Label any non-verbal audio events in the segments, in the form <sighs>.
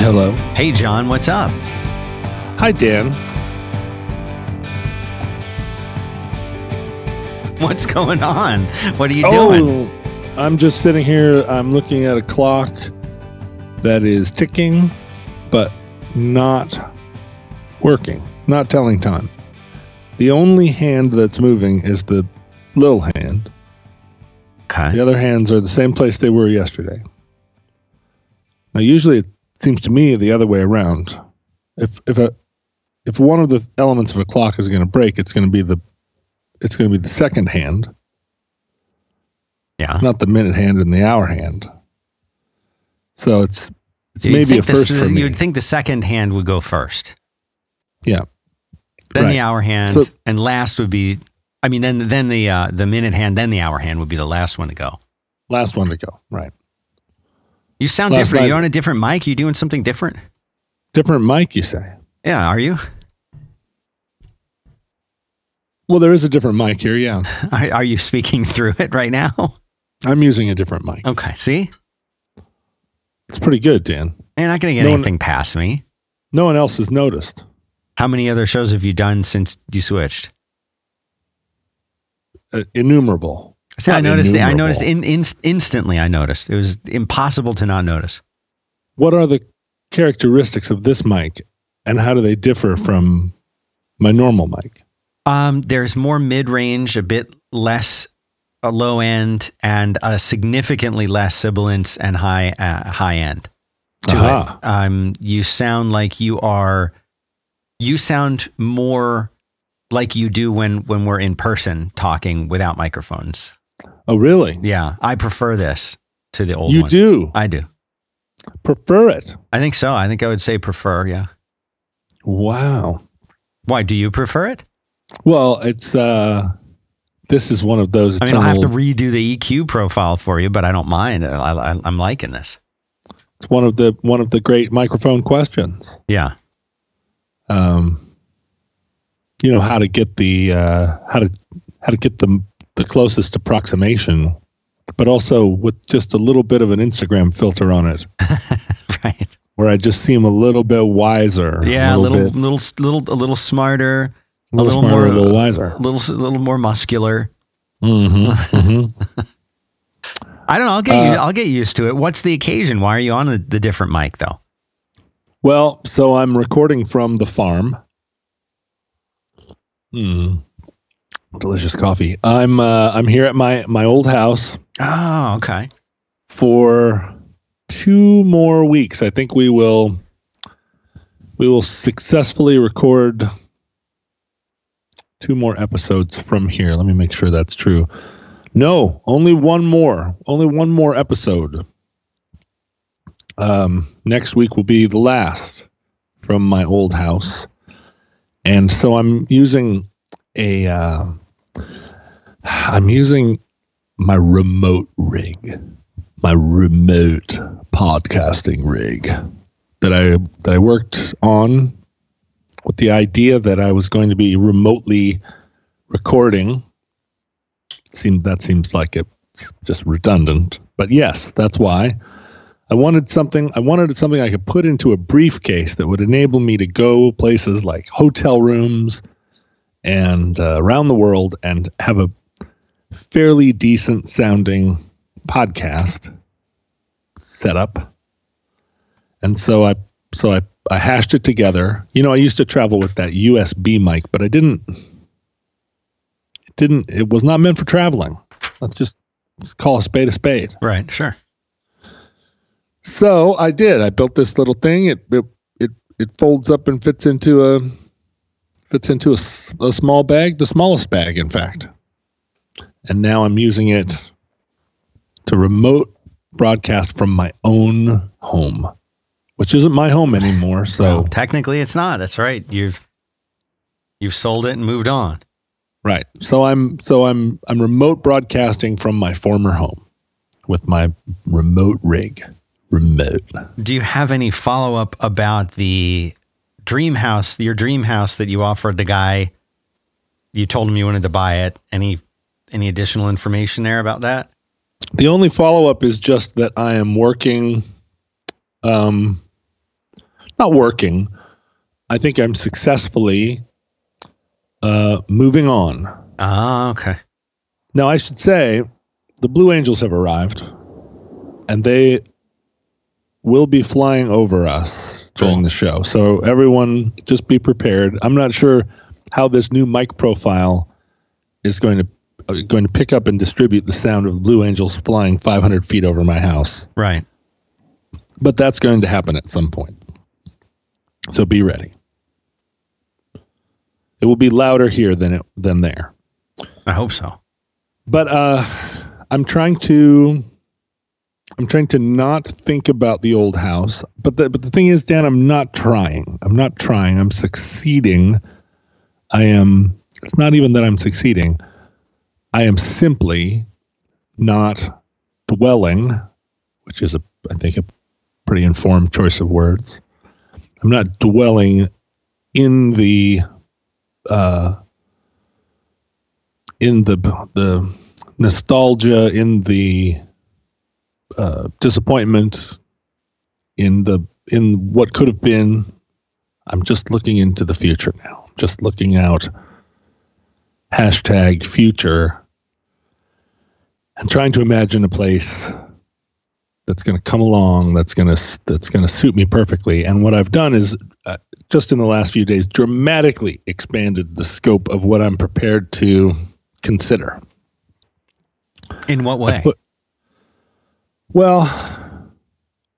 Hello. Hey, John, what's up? Hi, Dan. <laughs> What's going on? What are you oh, doing? I'm just sitting here. I'm looking at a clock that is ticking, but not working, not telling time. The only hand that's moving is the little hand. Okay. The other hands are the same place they were yesterday. Now, usually seems to me the other way around. If if a if one of the elements of a clock is going to break, it's going to be the it's going to be the second hand, Yeah. not the minute hand and the hour hand. So it's it's You'd maybe a first s- for me. You'd think the second hand would go first, yeah, then Right. the hour hand, So- and last would be. I mean, then then the uh, the minute hand, then the hour hand would be the last one to go. last one to go. Right, You sound Last different. night- You're on a different mic. You doing something different? different mic, you say? Yeah. Are you? Well, there is a different mic here. Yeah, <laughs> Are, are you speaking through it right now? I'm using a different mic. Okay. See, It's pretty good, Dan. you're not going to get No one- anything past me. No one else has noticed. How many other shows have you done since you switched? Uh, innumerable. See, I Not noticed. I noticed in, in, instantly. I noticed it was impossible to not notice. What are the characteristics of this mic, and how do they differ from my normal mic? Um, there's more mid range, a bit less a low end, and a significantly less sibilance and high uh, high end to Aha. it. Um, you sound like you are. You sound more like you do when when we're in person talking without microphones. Oh, really? Yeah, I prefer this to the old You one. do I do. prefer it? I think so. I think I would say prefer. Yeah. Wow. Why do you prefer it? Well, it's uh, this is one of those. I mean, I'll have to redo the EQ profile for you, but I don't mind. I, I, I'm liking this. it's one of the one of the great microphone questions. Yeah. Um, you know how to get the uh, how to how to get the the closest approximation, but also with just a little bit of an Instagram filter on it, <laughs> right. where I just seem a little bit wiser. Yeah, a little, bit, little, little, a little smarter, a little, little smarter, more- a little wiser. a little, a little more muscular. hmm <laughs> I don't know. I'll get you. Uh, I'll get used to it. What's the occasion? Why are you on the, the different mic though? Well, so I'm recording from the farm. Hmm. Delicious coffee. I'm uh, I'm here at my my old house Oh, okay. for two more weeks. I think we will we will successfully record two more episodes from here. Let me make sure that's true. No, only one more. Only one more episode. Um, next week will be the last from my old house, and so I'm using a. Uh, I'm using my remote rig, my remote podcasting rig that I that I worked on with the idea that I was going to be remotely recording. Seemed that seems like it's just redundant, but yes, that's why. I wanted something. I wanted something I could put into a briefcase that would enable me to go places like hotel rooms and uh, around the world and have a fairly decent sounding podcast setup. And so I so I I hashed it together. You know, I used to travel with that USB mic, but I didn't it didn't it was not meant for traveling. Let's just, just call a spade a spade. Right. Sure. So I did. I built this little thing. It it it, it folds up and fits into a fits into a, a small bag, the smallest bag, in fact. And now I'm using it to remote broadcast from my own home, which isn't my home anymore. So Well, technically, it's not. That's right. You've you've sold it and moved on. right. So I'm so I'm I'm remote broadcasting from my former home with my remote rig. Remote. Do you have any follow up about the dream house, your dream house that you offered the guy? You told him you wanted to buy it. Any any additional information there about that? The only follow up is just that I am working um, not working. I think I'm successfully uh, moving on. Ah, okay. Now, I should say the Blue Angels have arrived and they will be flying over us during Cool. the show. So, everyone just be prepared. I'm not sure how this new mic profile is going to. uh, Going to pick up and distribute the sound of Blue Angels flying 500 feet over my house, Right. but that's going to happen at some point. So be ready. It will be louder here than it than there. I hope so. but uh i'm trying to i'm trying to not think about the old house but the but the thing is dan i'm not trying. I'm not trying. I'm succeeding. I am it's not even that i'm succeeding. I am simply not dwelling which is a i think a pretty informed choice of words. I'm not dwelling in the uh in the the nostalgia, in the uh, disappointment, in the in what could have been. I'm just looking into the future now. Just looking out. Hashtag future. And trying to imagine a place that's going to come along that's going to that's going to suit me perfectly. And what I've done is uh, just in the last few days dramatically expanded the scope of what I'm prepared to consider. In what way? put- Well,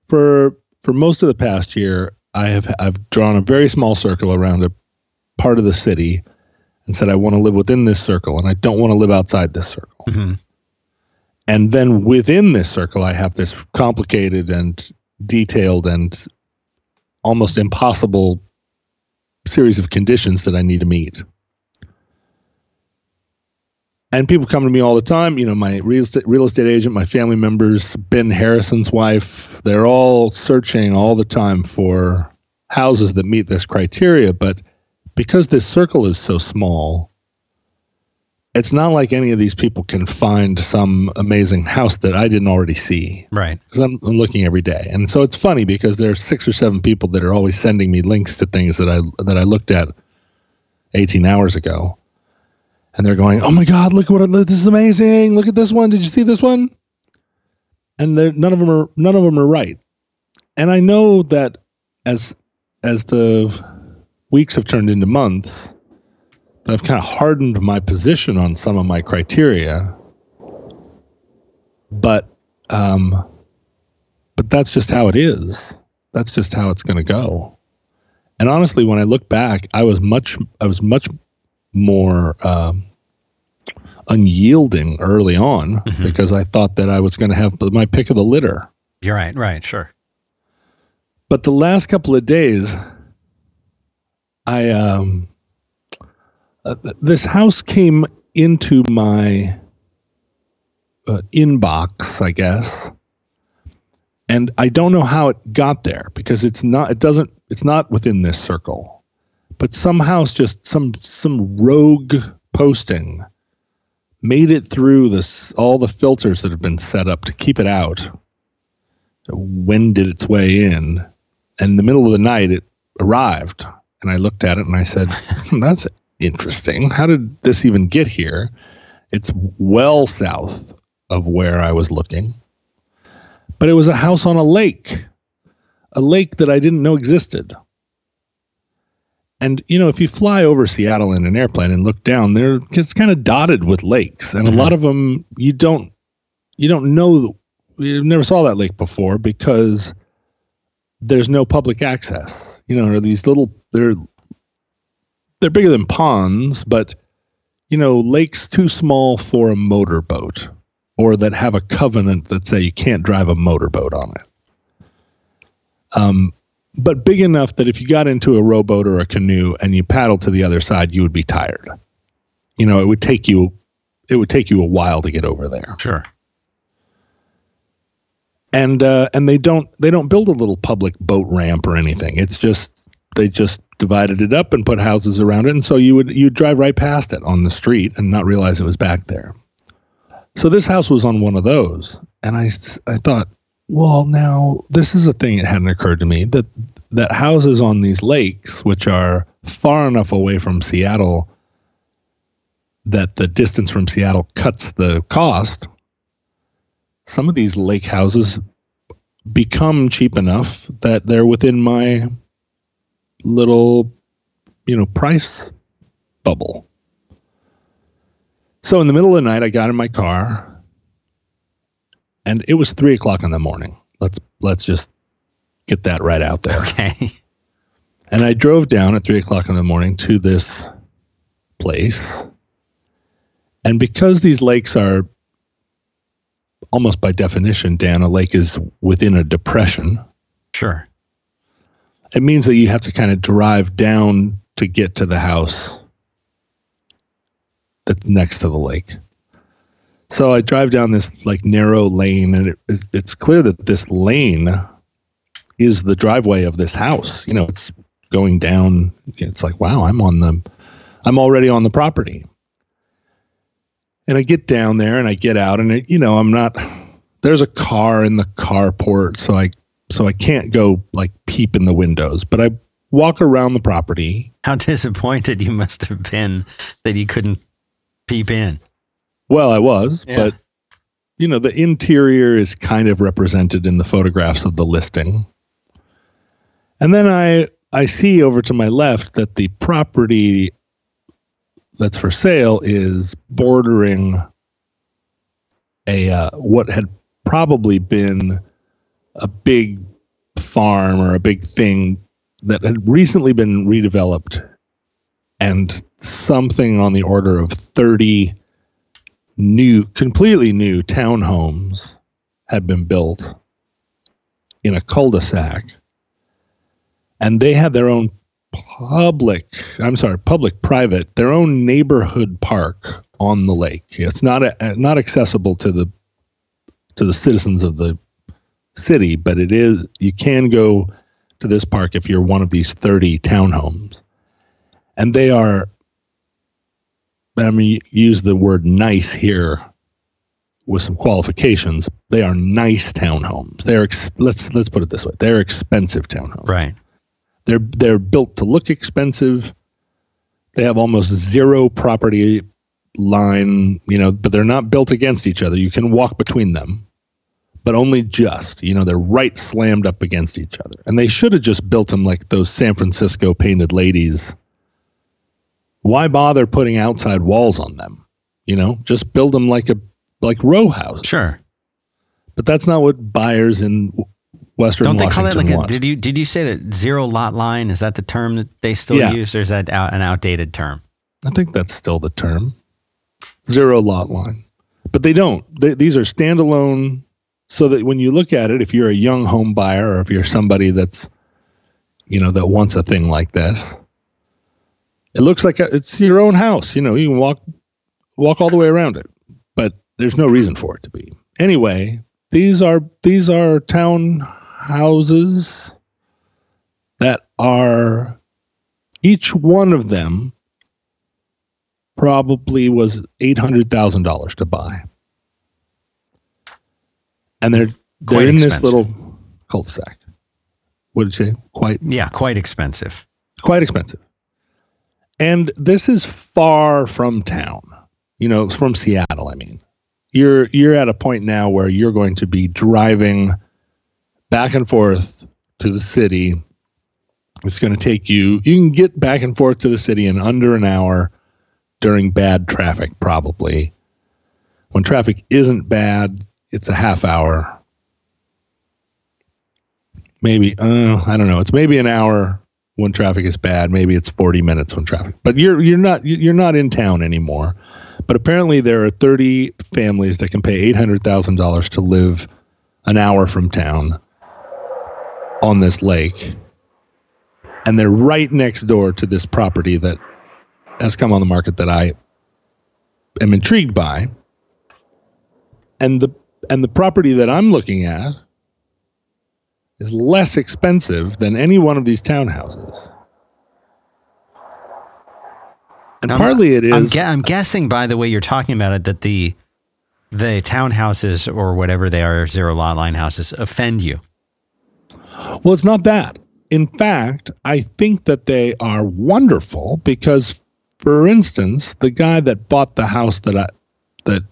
for for most of the past year, I have I've drawn a very small circle around a part of the city and said I want to live within this circle and I don't want to live outside this circle. Mhm. And then within this circle, I have this complicated and detailed and almost impossible series of conditions that I need to meet. And people come to me all the time. You know, my real estate, real estate agent, my family members, Ben Harrison's wife, they're all searching all the time for houses that meet this criteria. But because this circle is so small, it's not like any of these people can find some amazing house that I didn't already see Right. because I'm, I'm looking every day. And so it's funny because there's six or seven people that are always sending me links to things that I that I looked at 18 hours ago, and they're going, "Oh my God, look what this is amazing! Look at this one. Did you see this one?" And none of them are none of them are right. And I know that as as the weeks have turned into months, that I've kind of hardened my position on some of my criteria. But um, but that's just how it is. That's just how it's going to go. And honestly, when I look back, I was much, I was much more um, unyielding early on because I thought that I was going to have my pick of the litter. You're right. Right. Sure. But the last couple of days, I um, uh, this house came into my uh, inbox, I guess, and I don't know how it got there because it's not. It doesn't. It's not within this circle, but some house just some some rogue posting made it through this all the filters that have been set up to keep it out. Wended its way in, and in the middle of the night it arrived, and I looked at it and I said, <laughs> "Hmm, "That's interesting. How did this even get here?" It's well south of where I was looking, but it was a house on a lake, a lake that I didn't know existed. And you know, if you fly over Seattle in an airplane and look down, there it's kind of dotted with lakes, and Mhm. a lot of them you don't you don't know you never saw that lake before because there's no public access. You know, are these little they're they're bigger than ponds, but you know, lakes too small for a motorboat or that have a covenant that say you can't drive a motorboat on it. Um, but big enough that if you got into a rowboat or a canoe and you paddled to the other side, you would be tired. You know, it would take you it would take you a while to get over there Sure. and uh, and they don't they don't build a little public boat ramp or anything. It's just they just divided it up and put houses around it, and so you would you would drive right past it on the street and not realize it was back there. So this house was on one of those, and I I thought, well, now this is a thing that hadn't occurred to me that that houses on these lakes, which are far enough away from Seattle that the distance from Seattle cuts the cost, some of these lake houses become cheap enough that they're within my little, you know, price bubble. So in the middle of the night, I got in my car, and it was three o'clock in the morning. Let's let's just get that right out there. Okay. <laughs> And I drove down at three o'clock in the morning to this place. And because these lakes are almost by definition, Dan, a lake is within a depression. Sure. It means that you have to kind of drive down to get to the house that's next to the lake. So I drive down this like narrow lane, and it, it's clear that this lane is the driveway of this house. You know, it's going down. It's like, wow, I'm on the, I'm already on the property. And I get down there and I get out, and it, you know, I'm not. There's a car in the carport, so I so I can't go like peep in the windows, but I walk around the property. How disappointed you must have been that you couldn't peep in. Well, I was, Yeah. but you know, the interior is kind of represented in the photographs of the listing. And then I I see over to my left that the property that's for sale is bordering a uh, what had probably been a big farm or a big thing that had recently been redeveloped and something on the order of 30 new completely new townhomes had been built in a cul-de-sac. And they had their own public i'm sorry public private their own neighborhood park on the lake. It's not a, not accessible to the to the citizens of the city but it is you can go to this park if you're one of these 30 townhomes. And they are I mean, use the word nice here with some qualifications. They are nice townhomes. They're ex- let's let's put it this way: they're expensive townhomes. Right. They're they're built to look expensive. They have almost zero property line, you know, but they're not built against each other. You can walk between them, but only just. You know, they're right slammed up against each other. And they should have just built them like those San Francisco painted ladies. Why bother putting outside walls on them? You know, just build them like a like row house. Sure. But that's not what buyers in Western Don't they call it like a, did you did you say that zero lot line is that the term that they still Yeah. use or is that out, an outdated term? I think that's still the term. Zero lot line. But they don't. They, these are standalone so that when you look at it, if you're a young home buyer or if you're somebody that's, you know, that wants a thing like this, it looks like a, it's your own house. You know, you can walk, walk all the way around it, but there's no reason for it to be. Anyway, these are, these are town houses that are each one of them probably was eight hundred thousand dollars to buy, and they're they're Quite in this little cul-de-sac. What did you say? Quite Yeah, quite expensive. quite expensive, and this is far from town. You know, it's from Seattle. I mean, you're you're at a point now where you're going to be driving back and forth to the city. It's going to take you. You can get back and forth to the city in under an hour during bad traffic, probably. When traffic isn't bad, it's a half hour. Maybe uh, I don't know. It's maybe an hour when traffic is bad. Maybe it's forty minutes when traffic. But you're you're not you're not in town anymore. But apparently there are thirty families that can pay eight hundred thousand dollars to live an hour from town on this lake, and they're right next door to this property that has come on the market that I am intrigued by. And the and the property that I'm looking at is less expensive than any one of these townhouses. And I'm- partly it I'm, is gue- I'm guessing by the way you're talking about it that the the townhouses or whatever they are, zero lot line houses, offend you. well, it's not that. in fact, I think that they are wonderful because, for instance, the guy that bought the house that I, that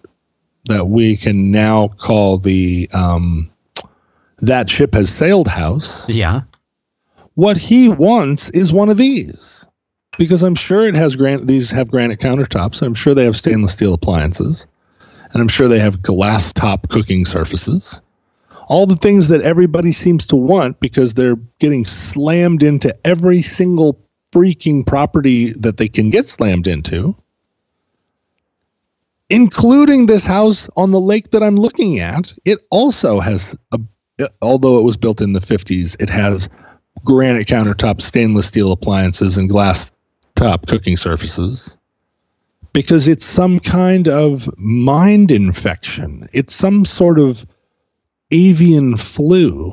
that we can now call the um, that ship has sailed house. Yeah. What he wants is one of these because I'm sure it has granite. These have granite countertops. I'm sure they have stainless steel appliances, and I'm sure they have glass top cooking surfaces. All the things that everybody seems to want because they're getting slammed into every single freaking property that they can get slammed into, including this house on the lake that I'm looking at. It also has a, although it was built in the 50s, it has granite countertop, stainless steel appliances, and glass top cooking surfaces because it's some kind of mind infection. It's some sort of avian flu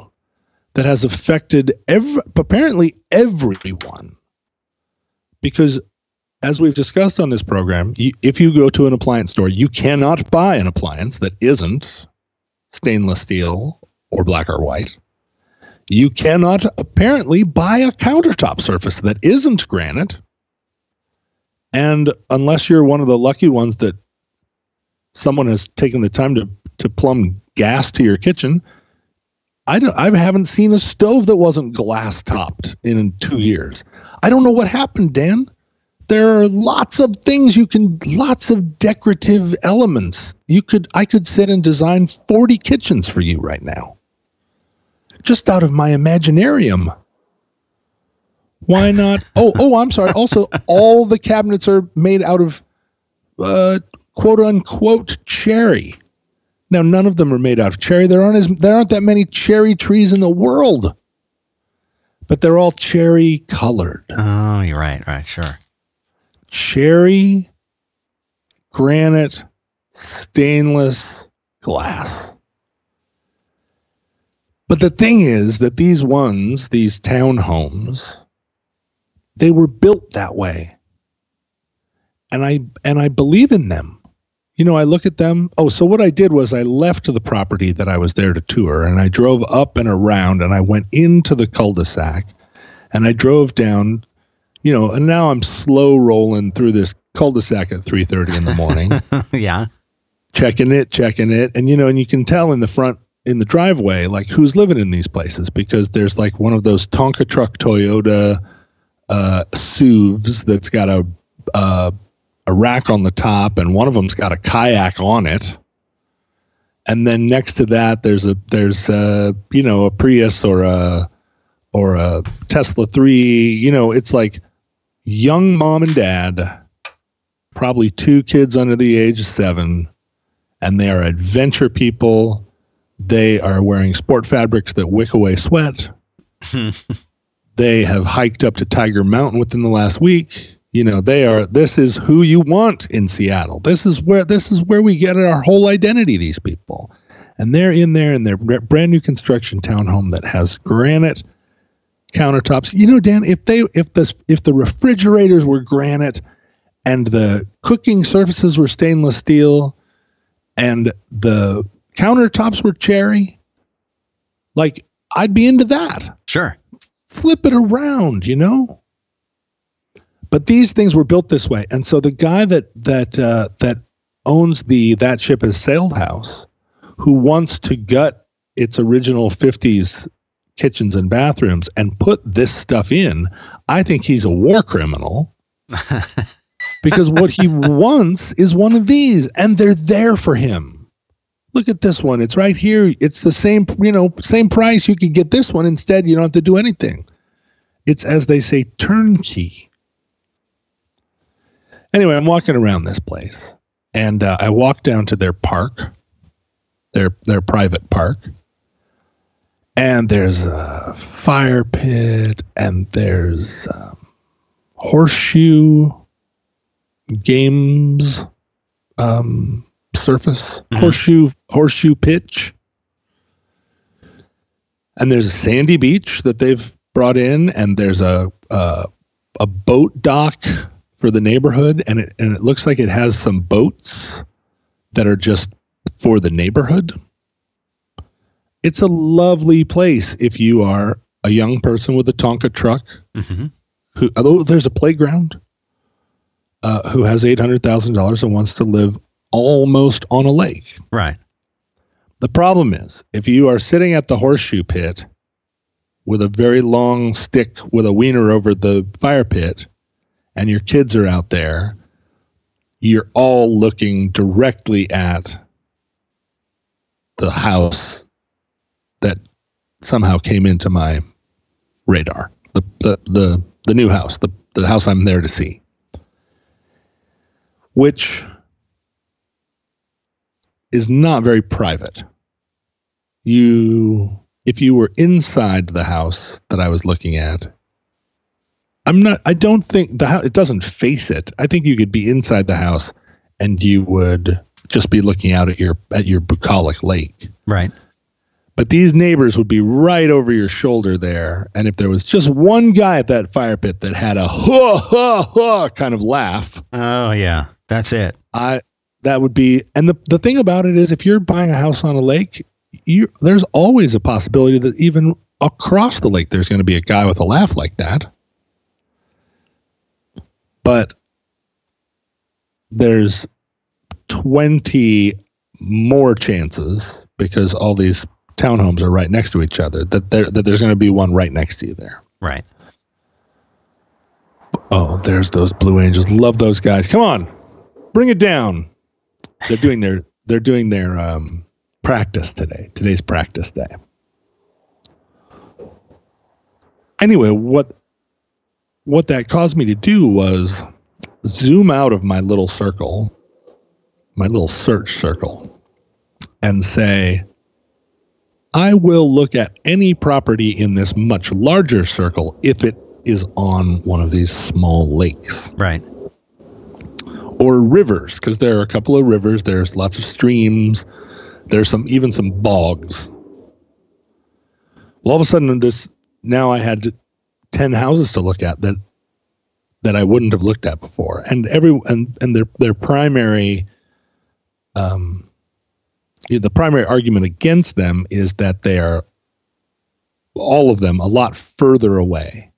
that has affected every, apparently everyone. Because as we've discussed on this program, you, if you go to an appliance store, you cannot buy an appliance that isn't stainless steel or black or white. You cannot apparently buy a countertop surface that isn't granite. And unless you're one of the lucky ones that someone has taken the time to, to plumb gas to your kitchen, I, don't, I haven't seen a stove that wasn't glass topped in two years. I don't know what happened, Dan. There are lots of things you can, lots of decorative elements. You could, I could sit and design 40 kitchens for you right now just out of my imaginarium. Why not? Oh, oh, I'm sorry. Also, all the cabinets are made out of uh, quote unquote cherry. Now, none of them are made out of cherry. There aren't as there aren't that many cherry trees in the world, but they're all cherry colored. Oh, you're right. Right. Sure. Cherry, granite, stainless glass. But the thing is that these ones, these townhomes, they were built that way. And I and I believe in them. You know, I look at them. Oh, so what I did was I left the property that I was there to tour and I drove up and around and I went into the cul-de-sac and I drove down, you know, and now I'm slow rolling through this cul-de-sac at 3:30 in the morning. <laughs> yeah. Checking it, checking it, and you know, and you can tell in the front in the driveway like who's living in these places? Because there's like one of those Tonka truck Toyota uh, SUVs that's got a uh, a rack on the top and one of them's got a kayak on it. And then next to that there's a there's a you know a Prius or a or a Tesla 3, you know, it's like young mom and dad, probably two kids under the age of 7 and they are adventure people they are wearing sport fabrics that wick away sweat. <laughs> they have hiked up to Tiger Mountain within the last week. You know, they are this is who you want in Seattle. This is where this is where we get our whole identity these people. And they're in there in their brand new construction townhome that has granite countertops. You know, Dan, if they if this if the refrigerators were granite and the cooking surfaces were stainless steel and the countertops were cherry, like I'd be into that. Sure. Flip it around, you know. But these things were built this way, and so the guy that that uh, that owns the that ship has sailed house, who wants to gut its original '50s kitchens and bathrooms and put this stuff in, I think he's a war criminal. <laughs> because what he wants is one of these, and they're there for him look at this one. It's right here. It's the same, you know, same price. You could get this one instead. You don't have to do anything. It's as they say, turnkey. Anyway, I'm walking around this place, and uh, I walk down to their park, their their private park, and there's a fire pit, and there's um, horseshoe games um, surface, mm-hmm. horseshoe horseshoe pitch. And there's a sandy beach that they've brought in, and there's a a, a boat dock for the neighborhood, and it and it looks like it has some boats that are just for the neighborhood. It's a lovely place if you are a young person with a Tonka truck hmm who, although there's a playground, uh, who has eight hundred thousand dollars and wants to live almost on a lake. Right. The problem is, if you are sitting at the horseshoe pit with a very long stick with a wiener over the fire pit, and your kids are out there, you're all looking directly at the house that somehow came into my radar. The the the, the new house, the, the house I'm there to see. Which is not very private. You, if you were inside the house that I was looking at, I'm not. I don't think the house. It doesn't face it. I think you could be inside the house, and you would just be looking out at your at your bucolic lake. Right. But these neighbors would be right over your shoulder there, and if there was just one guy at that fire pit that had a <laughs> ha ha ha kind of laugh, Oh yeah, that's it. I that would be and the the thing about it is if you're buying a house on a lake, you there's always a possibility that even across the lake there's going to be a guy with a laugh like that. But there's 20 more chances because all these townhomes are right next to each other that there that there's going to be one right next to you there. Right. Oh, there's those Blue Angels. Love those guys. Come on, bring it down. They're doing their they're doing their um, practice today. Today's practice day. Anyway, what what that caused me to do was zoom out of my little circle, my little search circle, and say, I will look at any property in this much larger circle if it is on one of these small lakes Right. Or rivers because there are a couple of rivers there's lots of streams there's some even some bogs. Well all of a sudden this now i had 10 houses to look at that that i wouldn't have looked at before. And every and and their their primary um the primary argument against them is that they are all of them a lot further away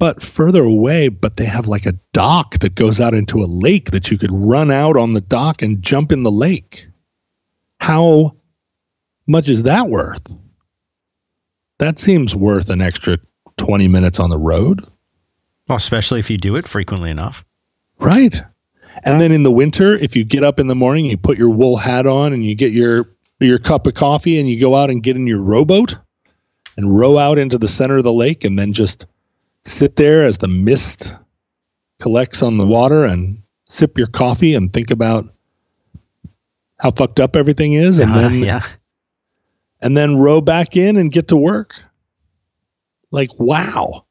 but further away, but they have like a dock that goes out into a lake that you could run out on the dock and jump in the lake. How much is that worth? That seems worth an extra 20 minutes on the road, Well, especially if you do it frequently enough. right? And then in the winter, if you get up in the morning, you put your wool hat on and you get your your cup of coffee and you go out and get in your rowboat and row out into the center of the lake and then just sit there as the mist collects on the water and sip your coffee and think about how fucked up everything is and <laughs> Uh, then yeah. and then row back in and get to work. Like wow.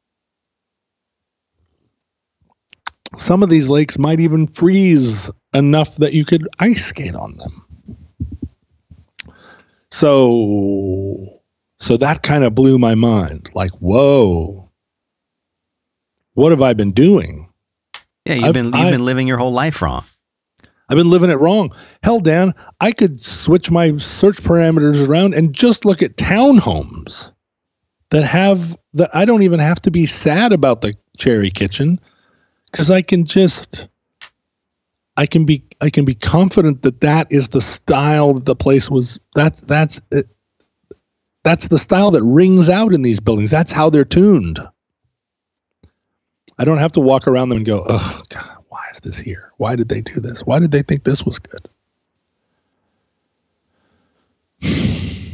Some of these lakes might even freeze enough that you could ice skate on them. So so that kind of blew my mind. Like, whoa. What have I been doing? Yeah, you've I've- been you've I- been living your whole life wrong. I've been living it wrong. Hell, Dan, I could switch my search parameters around and just look at townhomes that have that I don't even have to be sad about the cherry kitchen because I can just I can be I can be confident that that is the style that the place was. That's that's it, that's the style that rings out in these buildings. That's how they're tuned. I don't have to walk around them and go, oh God, why is this here? Why did they do this? Why did they think this was good? <sighs>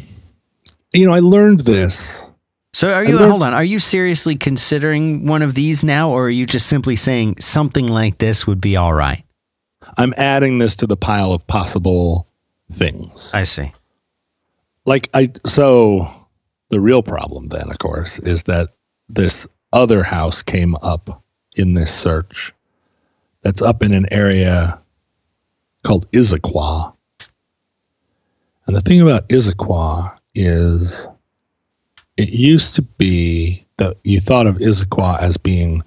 You know, I learned this. So are you learned- hold on, are you seriously considering one of these now or are you just simply saying something like this would be all right? I'm adding this to the pile of possible things. I see. like I so the real problem then of course is that this other house came up in this search that's up in an area called Issaquah. And the thing about Issaquah is it used to be that you thought of Issaquah as being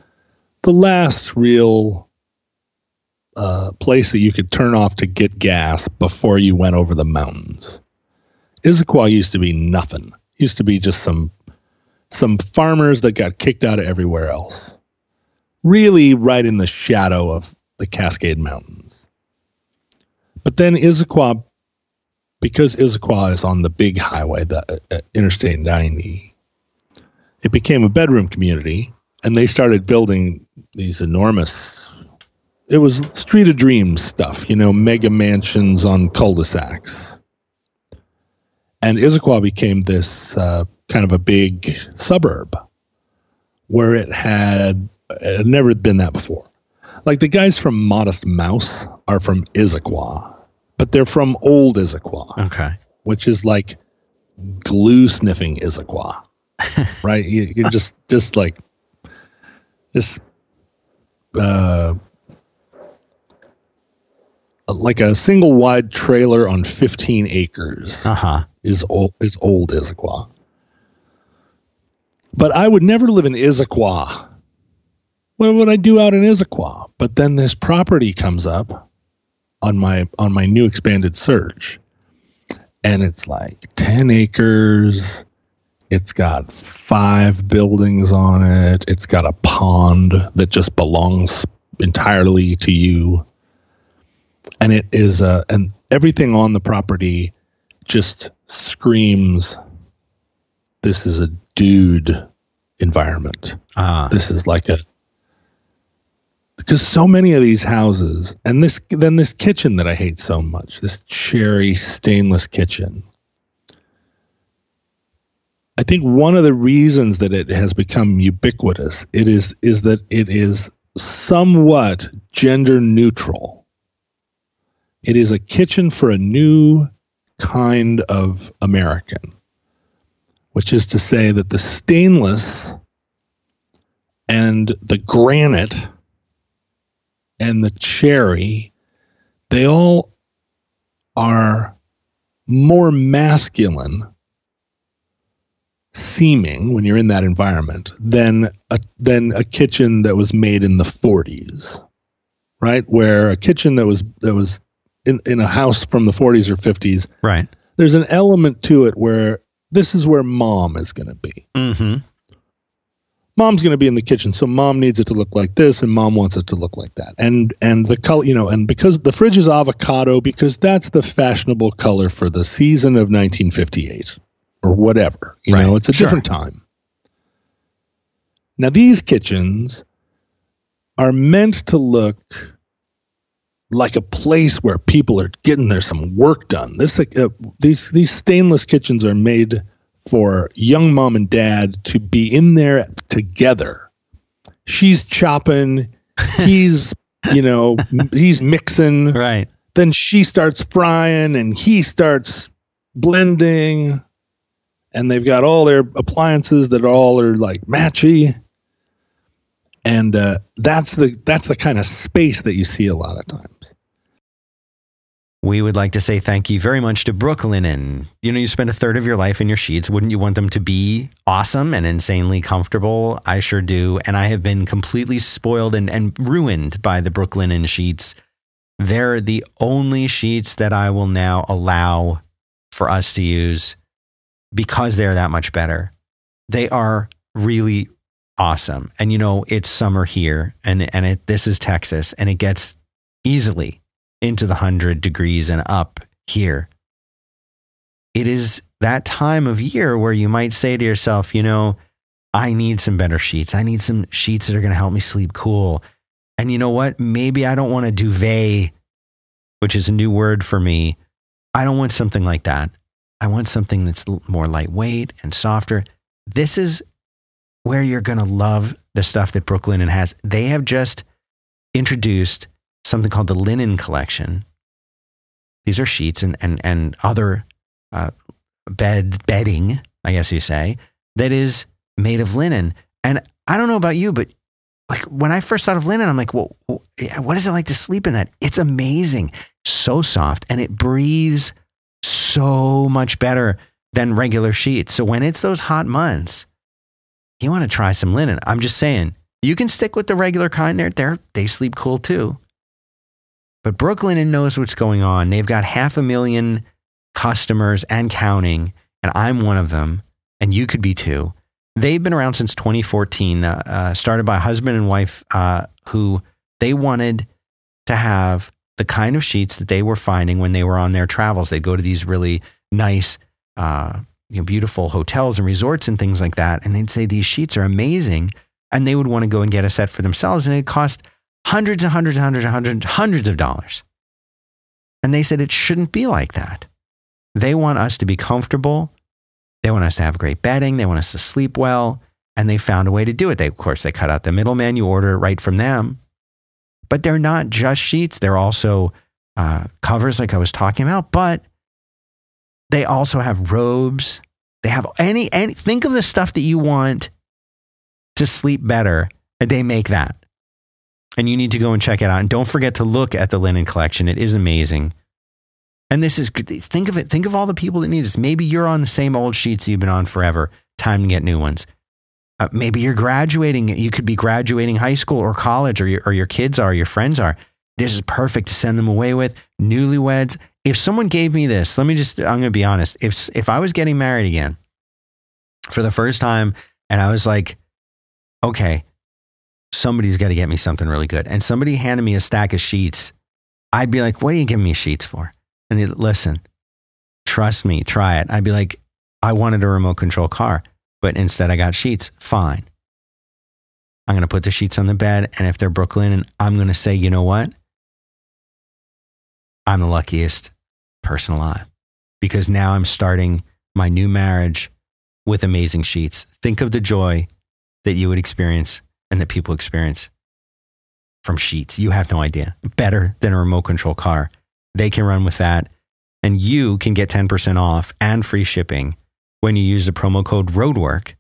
the last real uh, place that you could turn off to get gas before you went over the mountains. Issaquah used to be nothing. Used to be just some some farmers that got kicked out of everywhere else. Really, right in the shadow of the Cascade Mountains. But then Issaquah, because Issaquah is on the big highway, the uh, Interstate 90, it became a bedroom community, and they started building these enormous. It was Street of Dreams stuff, you know, mega mansions on cul-de-sacs. And Issaquah became this uh, kind of a big suburb where it had, it had never been that before. Like the guys from Modest Mouse are from Issaquah, but they're from old Issaquah, Okay. which is like glue sniffing Issaquah, <laughs> right? You, you're just, just like, just, uh, like a single wide trailer on 15 acres Uh huh. Is old is old Issaquah. But I would never live in Issaquah. What would I do out in Issaquah? But then this property comes up on my on my new expanded search. And it's like 10 acres. It's got five buildings on it. It's got a pond that just belongs entirely to you. And it is uh and everything on the property just screams this is a dude environment. Uh, This is like a because so many of these houses and this then this kitchen that I hate so much, this cherry stainless kitchen. I think one of the reasons that it has become ubiquitous it is is that it is somewhat gender neutral. It is a kitchen for a new kind of American, which is to say that the stainless and the granite and the cherry, they all are more masculine seeming when you're in that environment than a than a kitchen that was made in the 40s right? Where a kitchen that was that was in, in a house from the 40s or 50s right. there's an element to it where this is where mom is going to be. Mm-hmm. Mom's going to be in the kitchen, so mom needs it to look like this, and mom wants it to look like that. And and the color, you know, and because the fridge is avocado, because that's the fashionable color for the season of 1958 or whatever. You Right, know, it's a sure. different time. Now these kitchens are meant to look like a place where people are getting their some work done. This uh, these these stainless kitchens are made for young mom and dad to be in there together. She's chopping, <laughs> he's you know he's mixing. Right. Then she starts frying, and he starts blending, and they've got all their appliances that all are like matchy. And uh, that's the that's the kind of space that you see a lot of times. We would like to say thank you very much to Brooklinen. You know, you spend a third of your life in your sheets. Wouldn't you want them to be awesome and insanely comfortable? I sure do. And I have been completely spoiled and, and ruined by the Brooklinen sheets. They're the only sheets that I will now allow for us to use because they're that much better. They are really awesome. And you know, it's summer here and, and it, this is Texas and it gets easily into the 100 degrees and up here. It is that time of year where you might say to yourself, you know, I need some better sheets. I need some sheets that are going to help me sleep cool. And you know what? Maybe I don't want a duvet, which is a new word for me. I don't want something like that. I want something that's more lightweight and softer. This is where you're going to love the stuff that Brooklinen has. They have just introduced something called the linen collection. These are sheets and and and other uh, bed bedding, I guess you say, that is made of linen. And I don't know about you, but like when I first thought of linen, I'm like, well, what is it like to sleep in that? It's amazing, so soft, and it breathes so much better than regular sheets. So when it's those hot months, you want to try some linen. I'm just saying, you can stick with the regular kind. They're, they're, they sleep cool too. But Brooklinen knows what's going on. They've got half a million customers and counting, and I'm one of them, and you could be too. They've been around since 2014, uh, uh, started by husband and wife uh, who they wanted to have the kind of sheets that they were finding when they were on their travels. They'd go to these really nice, uh, you know, beautiful hotels and resorts and things like that. And they'd say, These sheets are amazing. And they would want to go and get a set for themselves. And it cost hundreds and hundreds and hundreds and hundreds, hundreds of dollars. And they said, It shouldn't be like that. They want us to be comfortable. They want us to have great bedding. They want us to sleep well. And they found a way to do it. They, of course, they cut out the middleman. You order it right from them. But they're not just sheets. They're also uh, covers, like I was talking about. But they also have robes. They have any, any, think of the stuff that you want to sleep better. They make that. And you need to go and check it out. And don't forget to look at the linen collection. It is amazing. And this is think of it. Think of all the people that need this. Maybe you're on the same old sheets you've been on forever. Time to get new ones. Uh, maybe you're graduating. You could be graduating high school or college, or your, or your kids are, your friends are. This is perfect to send them away with. Newlyweds. If someone gave me this, let me just. I'm going to be honest. If if I was getting married again for the first time, and I was like, okay, somebody's got to get me something really good, and somebody handed me a stack of sheets, I'd be like, what are you giving me sheets for? and they'd listen, trust me, try it. I'd be like, I wanted a remote control car, but instead I got sheets. Fine. I'm going to put the sheets on the bed. And if they're Brooklinen, and I'm going to say, you know what? I'm the luckiest person alive because now I'm starting my new marriage with amazing sheets. Think of the joy that you would experience and that people experience from sheets. You have no idea. Better than a remote control car. They can run with that. And you can get 10% off and free shipping when you use the promo code ROADWORK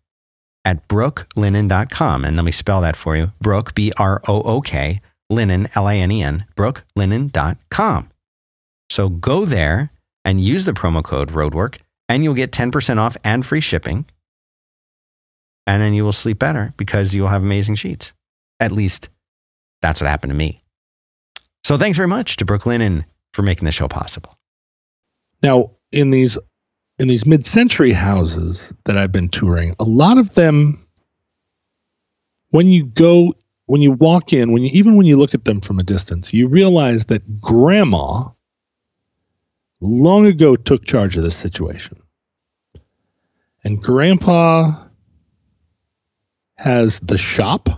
at brooklinen.com. And let me spell that for you Brook, B R O O K, linen, L I N E N, brooklinen.com. So go there and use the promo code ROADWORK, and you'll get 10% off and free shipping. And then you will sleep better because you'll have amazing sheets. At least that's what happened to me. So thanks very much to Brooklinen for making the show possible. Now, in these in these mid-century houses that I've been touring, a lot of them when you go when you walk in, when you even when you look at them from a distance, you realize that grandma long ago took charge of this situation. And grandpa has the shop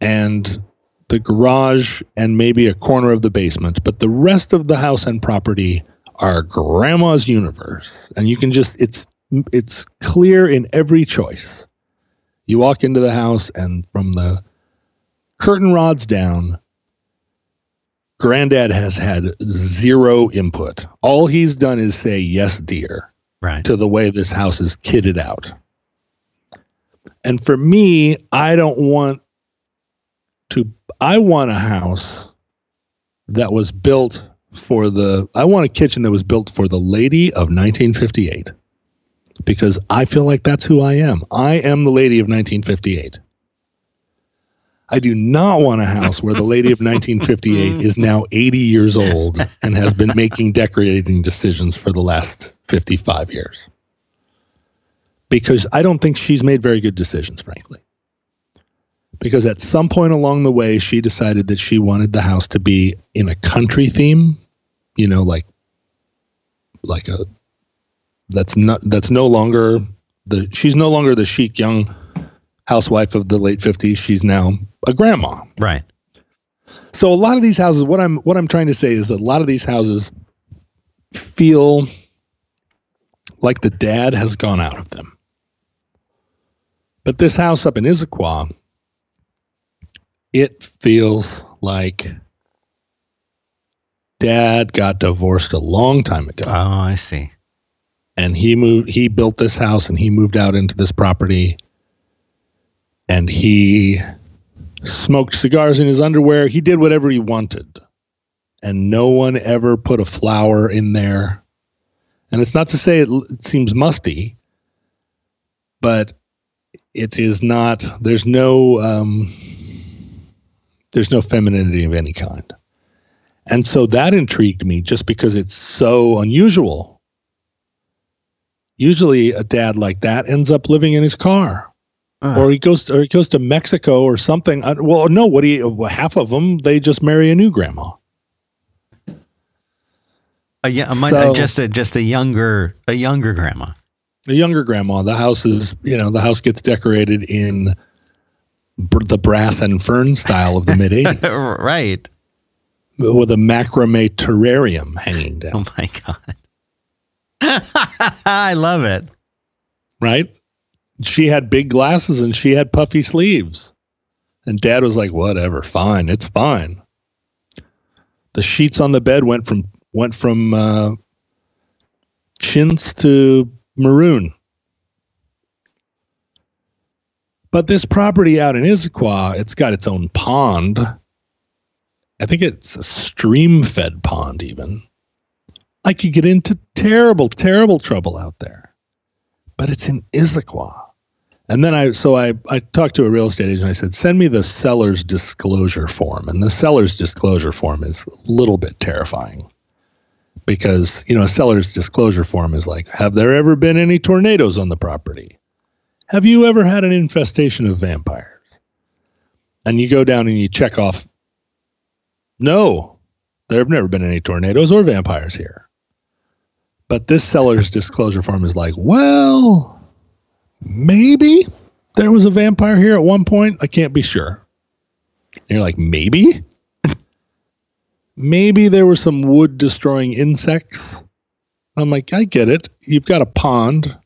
and the garage and maybe a corner of the basement, but the rest of the house and property are grandma's universe. And you can just it's it's clear in every choice. You walk into the house and from the curtain rods down, granddad has had zero input. All he's done is say yes, dear, right. to the way this house is kitted out. And for me, I don't want to I want a house that was built for the I want a kitchen that was built for the lady of 1958 because I feel like that's who I am. I am the lady of 1958. I do not want a <laughs> house where the lady of 1958 is now 80 years old and has been making decorating decisions for the last 55 years. Because I don't think she's made very good decisions, frankly because at some point along the way she decided that she wanted the house to be in a country theme you know like like a that's not that's no longer the she's no longer the chic young housewife of the late 50s she's now a grandma right so a lot of these houses what i'm what i'm trying to say is that a lot of these houses feel like the dad has gone out of them but this house up in Issaquah it feels like dad got divorced a long time ago. Oh, I see. And he moved he built this house and he moved out into this property and he smoked cigars in his underwear. He did whatever he wanted. And no one ever put a flower in there. And it's not to say it, it seems musty, but it is not there's no um, there's no femininity of any kind. And so that intrigued me just because it's so unusual. usually a dad like that ends up living in his car Ah. or he goes to, or he goes to Mexico or something. I- Well, no, what do you, half of them they just marry a new grandma. A, yeah, a, mon- So- just a just a younger a younger grandma. A younger grandma. The house is, you know, the house gets decorated in br- the brass and fern style of the <laughs> mid 80s right. with a macrame terrarium hanging oh down, Oh my god. <laughs> I love it. right? She had big glasses and she had puffy sleeves. And dad was like, "Whatever, fine. It's fine." The sheets on the bed went from went from uh, chintz to maroon. But this property out in Issaquah, it's got its own pond. I think it's a stream fed pond, even. I could get into terrible, terrible trouble out there. But it's in Issaquah. And then I, so I, I talked to a real estate agent. I said, send me the seller's disclosure form. And the seller's disclosure form is a little bit terrifying because, you know, a seller's disclosure form is like, have there ever been any tornadoes on the property? Have you ever had an infestation of vampires? And you go down and you check off, no, there have never been any tornadoes or vampires here. But this seller's disclosure form is like, well, maybe there was a vampire here at one point. I can't be sure. And you're like, maybe? <laughs> maybe there were some wood destroying insects. I'm like, I get it. You've got a pond,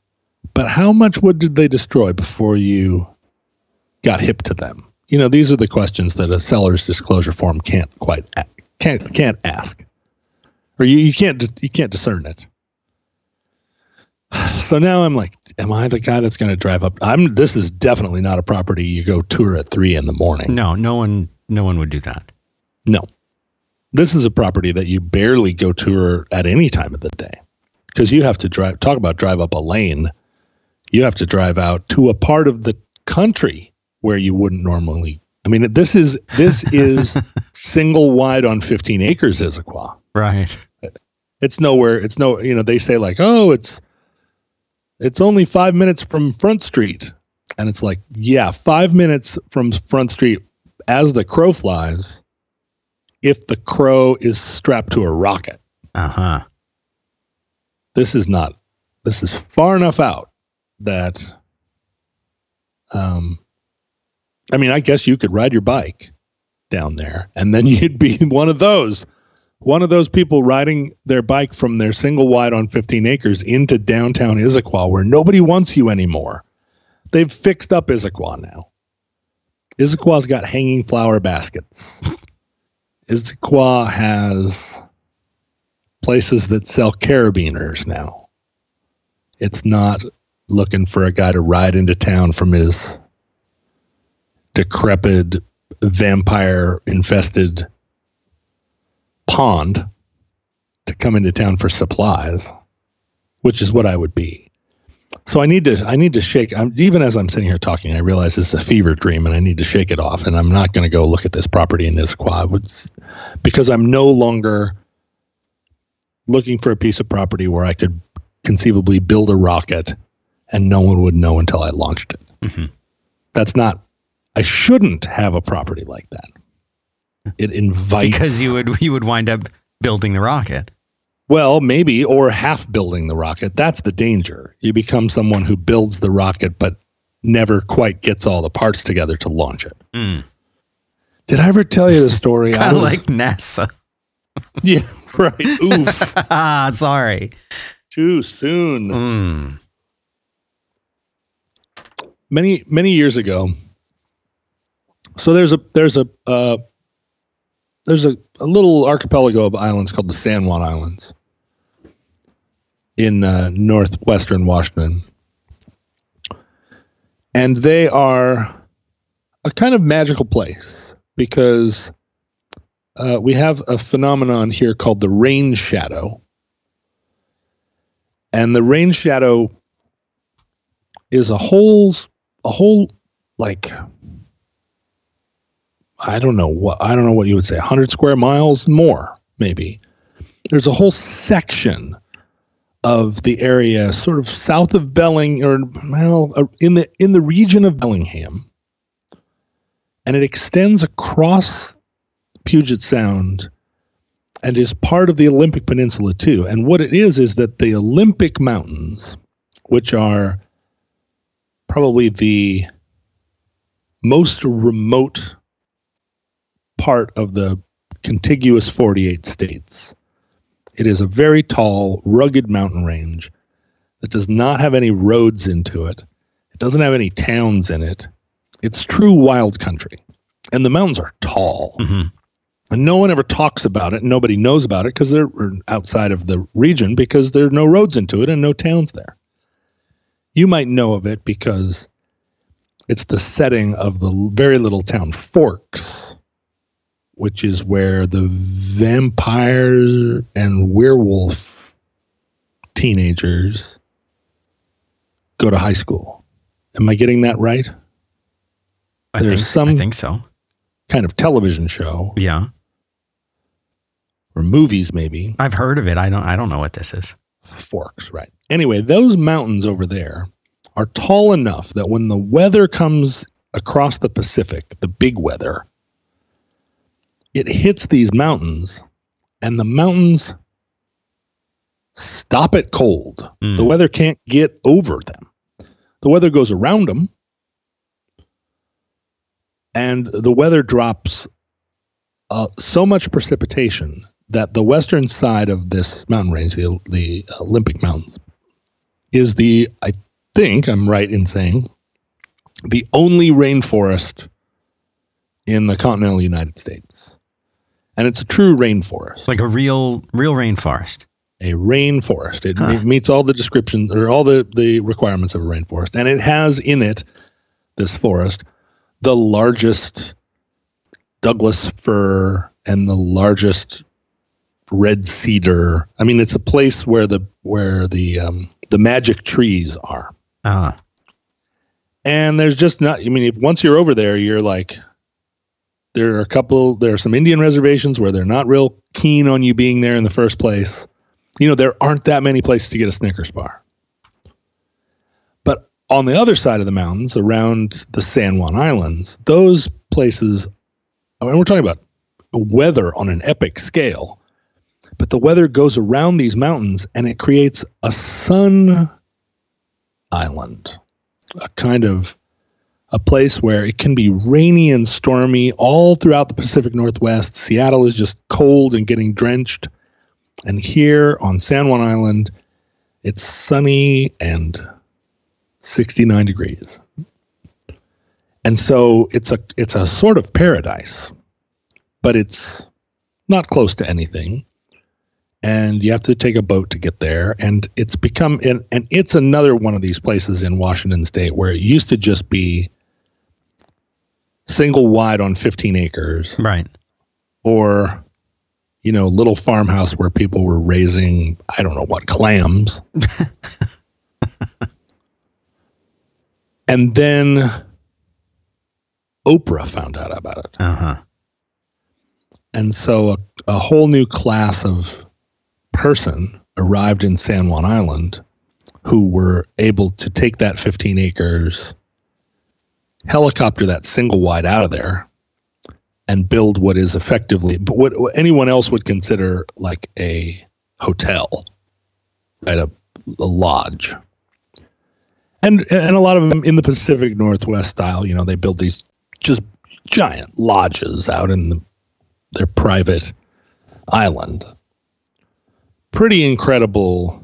but how much wood did they destroy before you got hip to them? You know, these are the questions that a seller's disclosure form can't quite can't can't ask, or you, you can't you can't discern it. <sighs> So now I'm like, am I the guy that's going to drive up? I'm. This is definitely not a property you go tour at three in the morning. No, no one no one would do that. No. This is a property that you barely go tour at any time of the day because you have to drive. Talk about drive up a lane. You have to drive out to a part of the country where you wouldn't normally. I mean, this is this is <laughs> single wide on 15 acres, Issaquah. Right. It's nowhere. It's no. You know, they say like, oh, it's it's only five minutes from Front Street, and it's like, yeah, five minutes from Front Street as the crow flies. If the crow is strapped to a rocket, Uh-huh. this is not. This is far enough out that. Um, I mean, I guess you could ride your bike down there, and then <laughs> you'd be one of those one of those people riding their bike from their single wide on 15 acres into downtown Issaquah where nobody wants you anymore. They've fixed up Issaquah now. Issaquah's got hanging flower baskets. Issaquah has places that sell carabiners now. It's not looking for a guy to ride into town from his decrepit, vampire infested pond to come into town for supplies, which is what I would be. So I need to I need to shake. I'm, even as I'm sitting here talking, I realize this is a fever dream, and I need to shake it off. And I'm not going to go look at this property in Issaquah I would s- because I'm no longer looking for a piece of property where I could conceivably build a rocket and no one would know until I launched it. Mhm. That's not. I shouldn't have a property like that. It invites Because you would you would wind up building the rocket. well, maybe, or half building the rocket. That's the danger. You become someone who builds the rocket, but never quite gets all the parts together to launch it. Mm. Did I ever tell you the story? <laughs> I Kind of was- like NASA. <laughs> yeah, right. Oof, ah, <laughs> sorry. too soon. Mm. Many many years ago. So there's a there's a uh, there's a, a little archipelago of islands called the San Juan Islands in uh, northwestern Washington. And they are a kind of magical place because uh, we have a phenomenon here called the rain shadow. And the rain shadow is a whole, a whole, like, I don't know what I don't know what you would say, 100 square miles more, maybe. There's a whole section of the area, sort of south of Belling, or well, uh, in the in the region of Bellingham, and it extends across Puget Sound and is part of the Olympic Peninsula too. And what it is is that the Olympic Mountains, which are probably the most remote part of the contiguous 48 states. It is a very tall, rugged mountain range that does not have any roads into it. It doesn't have any towns in it. It's true wild country. And the mountains are tall. Mhm. And no one ever talks about it. And Nobody knows about it because they're outside of the region because there are no roads into it and no towns there. You might know of it because it's the setting of the very little town Forks, which is where the vampire and werewolf teenagers go to high school. Am I getting that right? I There's think, some- I think so. Kind of television show Yeah. or movies, maybe. I've heard of it. I don't I don't know what this is. Forks, right. Anyway, those mountains over there are tall enough that when the weather comes across the Pacific, the big weather, it hits these mountains and the mountains stop it cold. Mm. The weather can't get over them. The weather goes around them and the weather drops uh, so much precipitation that the western side of this mountain range, the, the Olympic Mountains, is the, I think I'm right in saying, the only rainforest in the continental United States. And it's a true rainforest, like a real real rainforest. a rainforest. It, Huh. it meets all the descriptions or all the, the requirements of a rainforest. And it has in it, this forest, the largest Douglas fir and the largest red cedar. I mean, it's a place where the where the um, the magic trees are. Ah. And there's just not. I mean, if once you're over there, you're like, there are a couple. There are some Indian reservations where they're not real keen on you being there in the first place. You know, there aren't that many places to get a Snickers bar. But on the other side of the mountains, around the San Juan Islands, those places, and we're talking about weather on an epic scale. But the weather goes around these mountains and it creates a sun island, a kind of a place where it can be rainy and stormy all throughout the Pacific Northwest. Seattle is just cold and getting drenched. And here on San Juan Island, it's sunny and 69 degrees. And so it's a it's a sort of paradise, but it's not close to anything. And you have to take a boat to get there. And it's become and, and it's another one of these places in Washington state where it used to just be single wide on 15 acres Right. or you know little farmhouse where people were raising i don't know what clams <laughs> and then oprah found out about it Uh-huh. and so a, a whole new class of person arrived in san juan island who were able to take that 15 acres helicopter that single wide out of there and build what is effectively but what, what anyone else would consider like a hotel right? A, a lodge. And and a lot of them in the pacific northwest style you know they build these just giant lodges out in the, their private island. Pretty incredible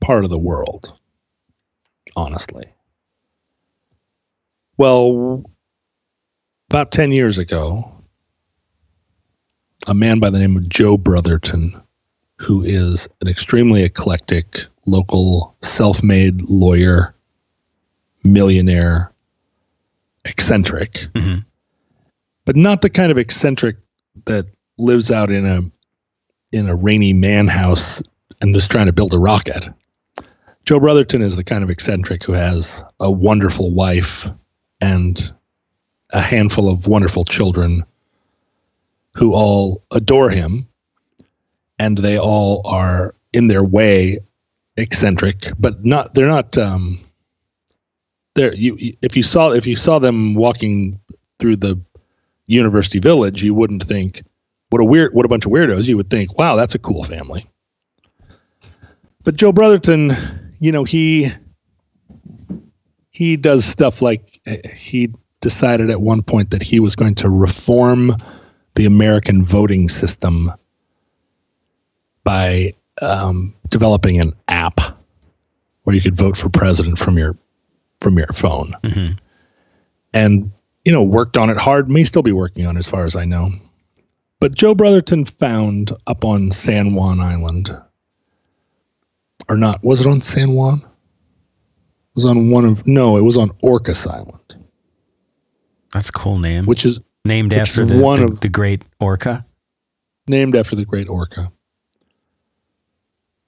part of the world honestly well about 10 years ago a man by the name of Joe Brotherton, who is an extremely eclectic local self made lawyer, millionaire, eccentric, Mhm. but not the kind of eccentric that lives out in a in a rainy man house and is trying to build a rocket. Joe Brotherton is the kind of eccentric who has a wonderful wife and a handful of wonderful children who all adore him and they all are in their way eccentric, but not they're not um they're you if you saw if you saw them walking through the university village, you wouldn't think what a weird what a bunch of weirdos. You would think, wow, that's a cool family. But Joe Brotherton, you know, he he does stuff like he decided at one point that he was going to reform the American voting system by um, developing an app where you could vote for president from your from your phone, Mm-hmm. and you know worked on it hard. May still be working on, it, as far as I know. But Joe Brotherton found up on San Juan Island, or not? Was it on San Juan? It was on one of no, it was on Orcas Island, That's a cool name. which is Named which after the, one the, of- the great orca. named after the great orca.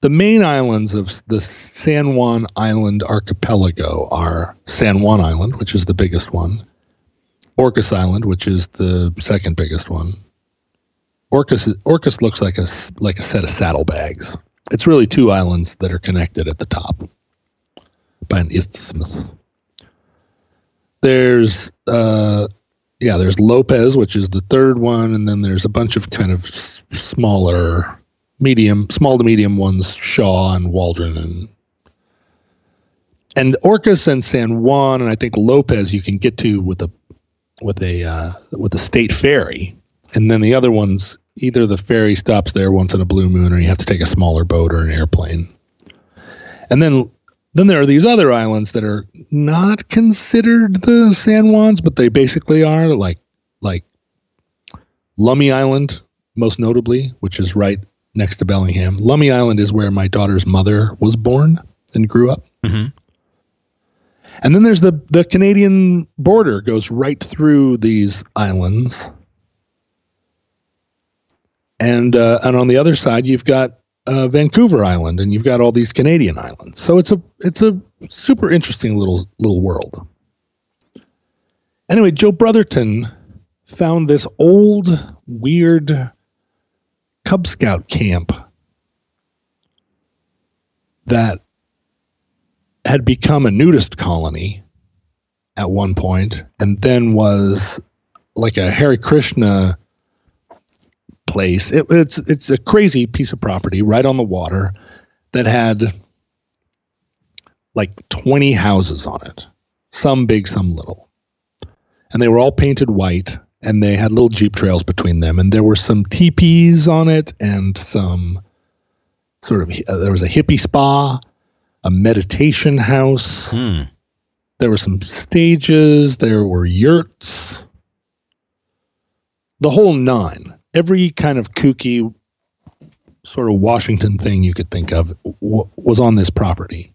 The main islands of the San Juan Island archipelago are San Juan Island, which is the biggest one, Orcas Island, which is the second biggest one. Orcas Orcas looks like a like a set of saddlebags. It's really two islands that are connected at the top by an isthmus. There's uh, yeah, there's Lopez, which is the third one, and then there's a bunch of kind of s- smaller, medium, small to medium ones, Shaw and Waldron and and Orcas and San Juan, and I think Lopez you can get to with a with a uh, with a state ferry, and then the other ones either the ferry stops there once in a blue moon, or you have to take a smaller boat or an airplane, and then then there are these other islands that are not considered the San Juans, but they basically are like like Lummi Island, most notably, which is right next to Bellingham. Lummi Island is where my daughter's mother was born and grew up. Mhm. And then there's the the Canadian border goes right through these islands. And uh, and on the other side you've got uh, Vancouver Island, and you've got all these Canadian islands. So it's a it's a super interesting little little world. Anyway, Joe Brotherton found this old weird Cub Scout camp that had become a nudist colony at one point, and then was like a Hare Krishna place. It, it's it's a crazy piece of property right on the water that had like 20 houses on it, some big, some little. And they were all painted white and they had little Jeep trails between them. And there were some teepees on it and some sort of, uh, there was a hippie spa, a meditation house. Hmm. There were some stages. There were yurts. The whole nine. Every kind of kooky sort of Washington thing you could think of w- was on this property.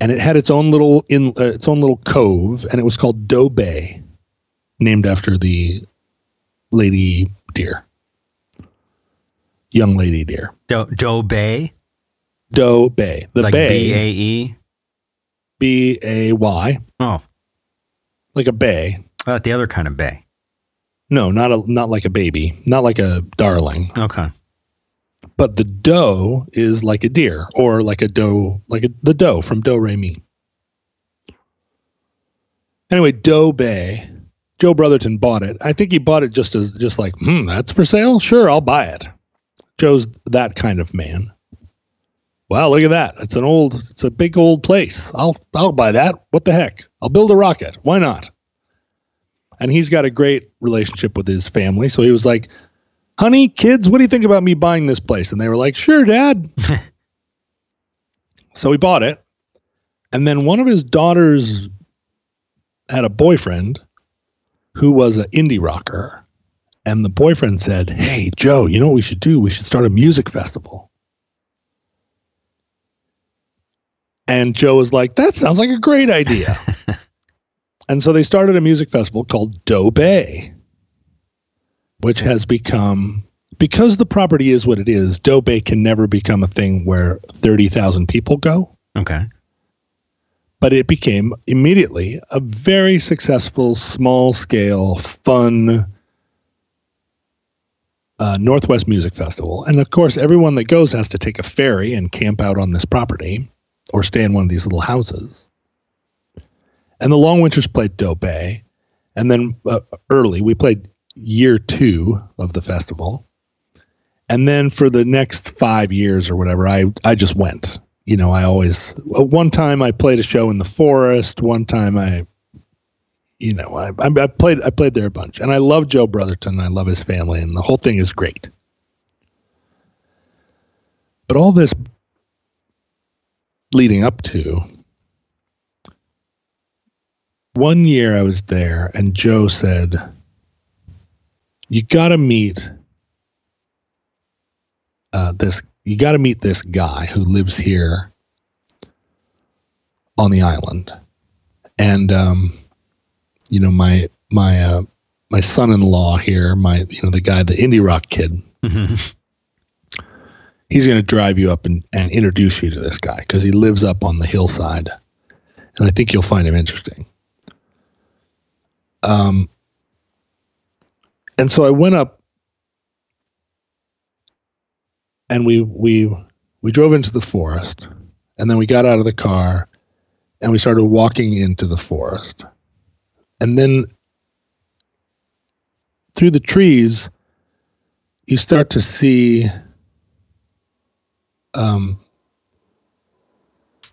And it had its own little in uh, its own little cove, and it was called Doe Bay, named after the lady deer, young lady deer. Do, Doe Bay, Doe Bay, the like bay, A E. B A Y, Oh, like a bay. I thought the other kind of bay. No, not a not like a baby, not like a darling. Okay. But the doe is like a deer, or like a doe, like a, the doe from Do Re Mi. Anyway, Doe Bay. Joe Brotherton bought it. I think he bought it just as just like, hmm, that's for sale. Sure, I'll buy it. Joe's that kind of man. Wow, look at that. It's an old, it's a big old place. I'll I'll buy that. What the heck? I'll build a rocket. Why not? And he's got a great relationship with his family, so he was like, honey, kids, what do you think about me buying this place? And they were like, sure, dad. <laughs> so he bought it. And then one of his daughters had a boyfriend who was an indie rocker. And the boyfriend said, Hey, Joe, you know what we should do? We should start a music festival. And Joe was like, That sounds like a great idea. <laughs> and so they started a music festival called Doe Bay which has become because the property is what it is. Doe Bay can never become a thing where thirty thousand people go, Okay. but it became immediately a very successful, small scale, fun uh, Northwest Music Festival. And of course, everyone that goes has to take a ferry and camp out on this property or stay in one of these little houses. And the Long Winters played Dope. And then uh, early, we played year two of the festival. And then for the next five years or whatever, I, I just went. You know, I always, uh, one time I played a show in the forest. One time I, you know, I, I played, I played there a bunch and I love Joe Brotherton. I love his family and the whole thing is great. But all this leading up to one year I was there and Joe said, You got to meet uh, this, you got to meet this guy who lives here on the island. And, um, you know, my, my, uh, my son-in-law here, my, you know, the guy, the indie rock kid, mm-hmm. he's going to drive you up and, and introduce you to this guy because he lives up on the hillside. And I think you'll find him interesting. Um, and so I went up and we we we drove into the forest and then we got out of the car and we started walking into the forest. And then through the trees you start to see um,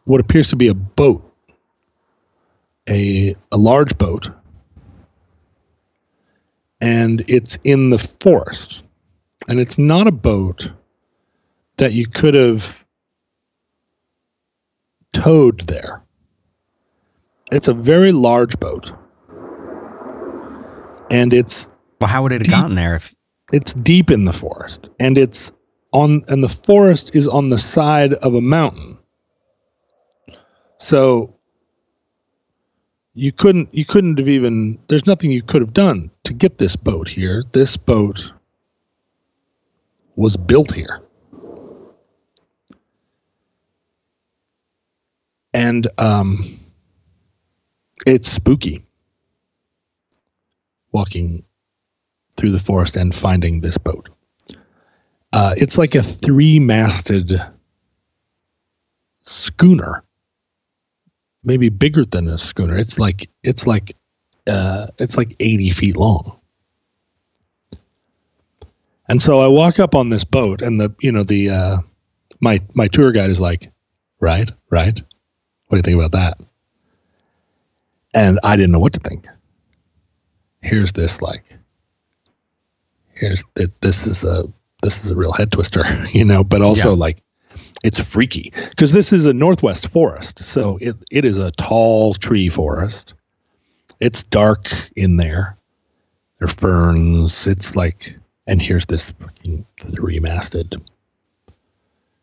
what appears to be a boat, a, a large boat and it's in the forest. And it's not a boat that you could have towed there. It's a very large boat. And it's Well, how would it have deep, gotten there if it's deep in the forest and it's on and the forest is on the side of a mountain. So you couldn't you couldn't have even there's nothing you could have done to get this boat here. This boat was built here. And um it's spooky walking through the forest and finding this boat. Uh, it's like a three-masted schooner maybe bigger than a schooner. It's like it's like uh, it's like eighty feet long. And so I walk up on this boat, and the you know the uh, my my tour guide is like, right, right. What do you think about that? And I didn't know what to think. Here's this like, here's this is a this is a real head twister, <laughs> you know, but also yeah. like it's freaky because this is a northwest forest so it, it is a tall tree forest. It's dark in there. There are ferns. It's like and here's this fucking three-masted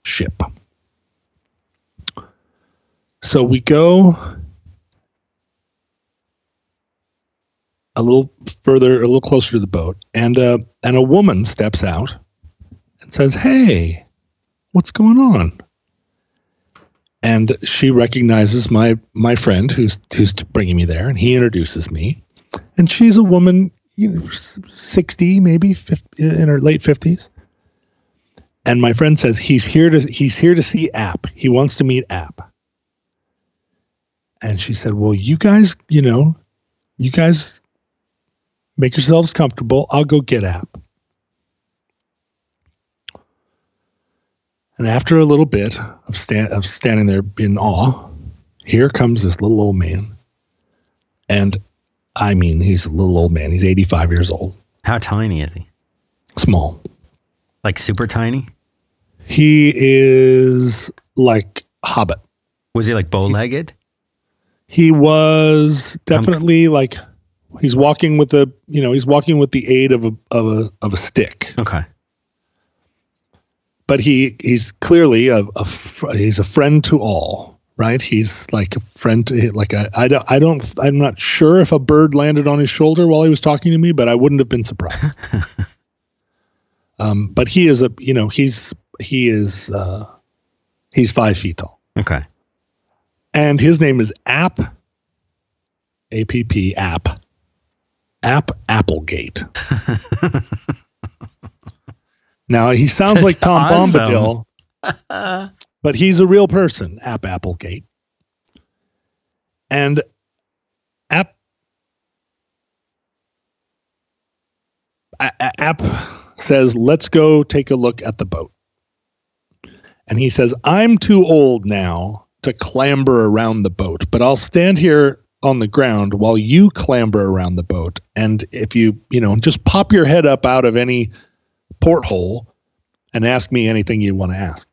ship. So we go a little further a little closer to the boat and uh and a woman steps out and says hey what's going on? And she recognizes my my friend who's who's bringing me there, and he introduces me. And she's a woman, you know, sixty, maybe 50, uh, in her late fifties. And my friend says he's here to he's here to see App. He wants to meet App. And she said, "Well, you guys, you know, you guys make yourselves comfortable. I'll go get App." And after a little bit of, stand, of standing there in awe, here comes this little old man. And I mean, he's a little old man. He's 85 years old. How tiny is he? Small. Like super tiny? He is like Hobbit. Was he like bow legged? He, he, was definitely like he's walking with a you know he's walking with the aid of a of a of a stick. Okay but he he's clearly a, a he's a friend to all right? He's like a friend to like a, I don't I don't I'm not sure if a bird landed on his shoulder while he was talking to me but I wouldn't have been surprised. <laughs> Um but he is a you know he's he is uh he's five feet tall. Okay. And his name is app app app app applegate <laughs> Now he sounds like <laughs> Tom awesome. Bombadil, <laughs> but he's a real person, App Applegate. And App App says, "Let's go take a look at the boat." And he says, "I'm too old now to clamber around the boat, but I'll stand here on the ground while you clamber around the boat. And if you, you know, just pop your head up out of any porthole and ask me anything you want to ask."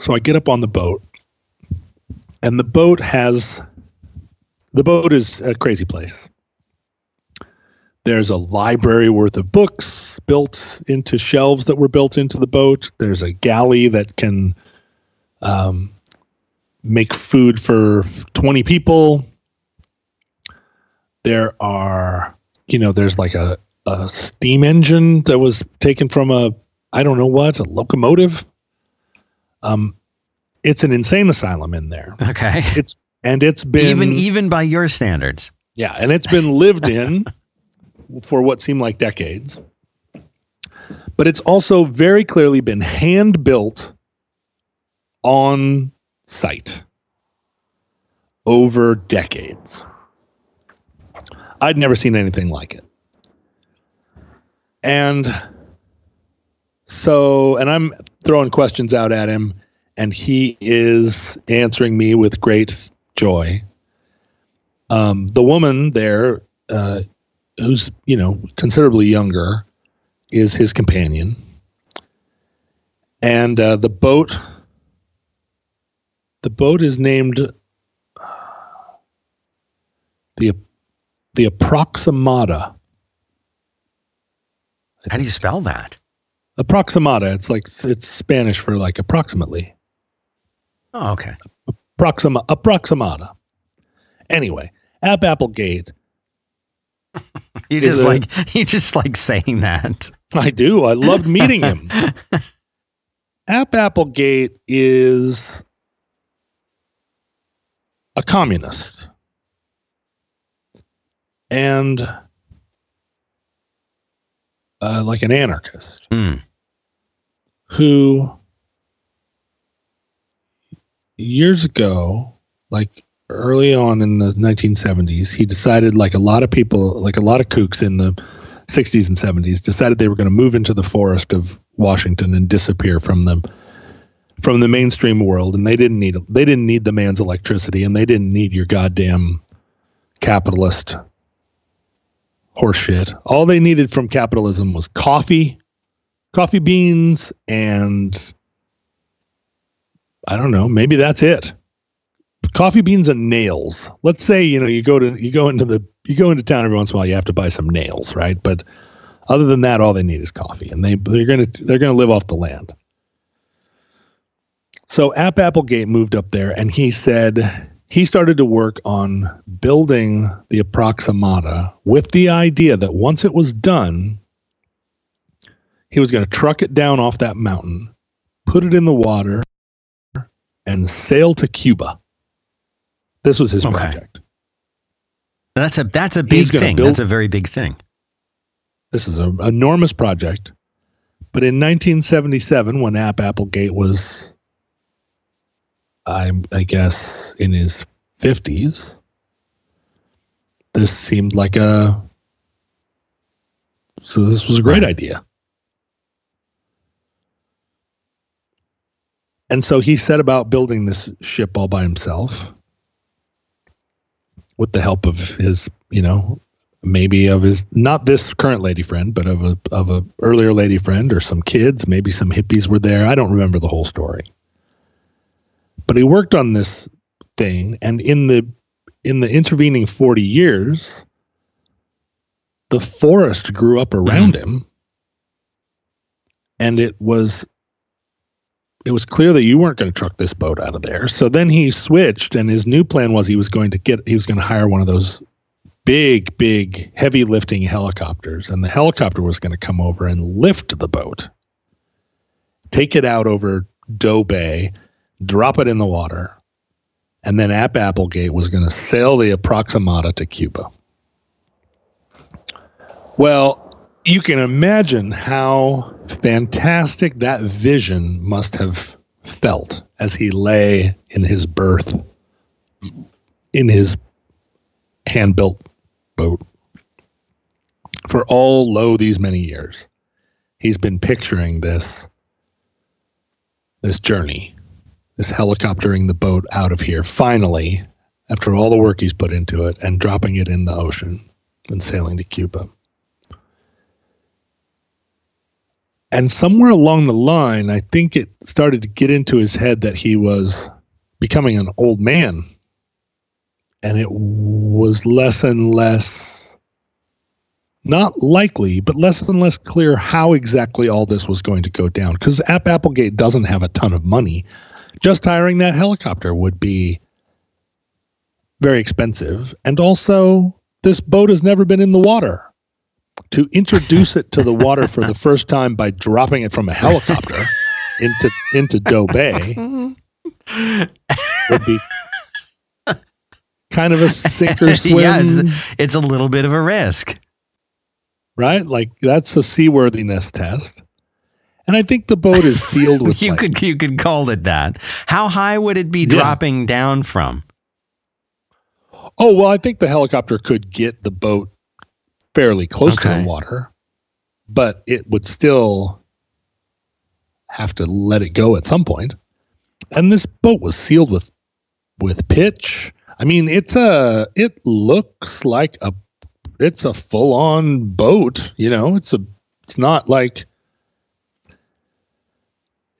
So I get up on the boat, and the boat has the boat is a crazy place. There's a library worth of books built into shelves that were built into the boat. There's a galley that can um, make food for 20 people. There are, you know, there's like a, a steam engine that was taken from a, I don't know what, a locomotive. Um, it's an insane asylum in there. Okay. It's and it's been even even by your standards. yeah, and it's been lived in <laughs> for what seemed like decades. But it's also very clearly been hand built on site over decades. I'd never seen anything like it. And so, and I'm throwing questions out at him, and he is answering me with great joy. Um, the woman there, uh, who's you know considerably younger, is his companion, and uh, the boat. The boat is named uh, the the Approximata. How do you spell that? Approximata. It's like it's Spanish for like approximately. Oh, okay. Proxima Approximata. Anyway, App Applegate. <laughs> You just it- like <laughs> you just like saying that. I do. I loved meeting him. <laughs> App Applegate is a communist. And uh, like an anarchist Hmm. who years ago, like early on in the 1970s, he decided, like a lot of people, like a lot of kooks in the 60s and 70s, decided they were going to move into the forest of Washington and disappear from them from the mainstream world and they didn't need they didn't need the man's electricity and they didn't need your goddamn capitalist horseshit. All they needed from capitalism was coffee, coffee beans, and I don't know, maybe that's it. Coffee beans and nails. Let's say, you know, you go to you go into the you go into town every once in a while, you have to buy some nails, right? But other than that, all they need is coffee. And they they're gonna they're gonna live off the land. So App Applegate moved up there and he said he started to work on building the Approximata with the idea that once it was done, he was going to truck it down off that mountain, put it in the water, and sail to Cuba. This was his Okay. project. That's a that's a big thing. build- That's a very big thing. This is an enormous project. But in 1977, when App Applegate was, I, I guess, in his 50s, this seemed like a. So this was a great idea. And so he set about building this ship all by himself with the help of his, you know, maybe of his not this current lady friend, but of a of a earlier lady friend or some kids, maybe some hippies were there. I don't remember the whole story. But he worked on this thing and in the in the intervening 40 years the forest grew up around mm-hmm. him and it was it was clear that you weren't going to truck this boat out of there. So then he switched and his new plan was he was going to get he was going to hire one of those big, big, heavy lifting helicopters, and the helicopter was going to come over and lift the boat, take it out over Doe Bay, drop it in the water, and then App Applegate was going to sail the Approximata to Cuba. Well, you can imagine how fantastic that vision must have felt as he lay in his berth in his hand built boat. For all lo these many years, he's been picturing this this journey, this helicoptering the boat out of here, finally, after all the work he's put into it, and dropping it in the ocean and sailing to Cuba. And somewhere along the line, I think it started to get into his head that he was becoming an old man. And it was less and less, not likely, but less and less clear how exactly all this was going to go down. Because App Applegate doesn't have a ton of money. Just hiring that helicopter would be very expensive. And also, this boat has never been in the water to introduce it to the water for the <laughs> first time by dropping it from a helicopter into into Doe Bay would be kind of a sink or swim. <laughs> yeah, it's, it's a little bit of a risk. right? Like that's a seaworthiness test. And I think the boat is sealed <laughs> with You like, could you could call it that. How high would it be Yeah. dropping down from? Oh well, I think the helicopter could get the boat fairly close to the water, but it would still have to let it go at some point. And this boat was sealed with with pitch. I mean, it's a it looks like a it's a full on boat, you know. It's a it's not like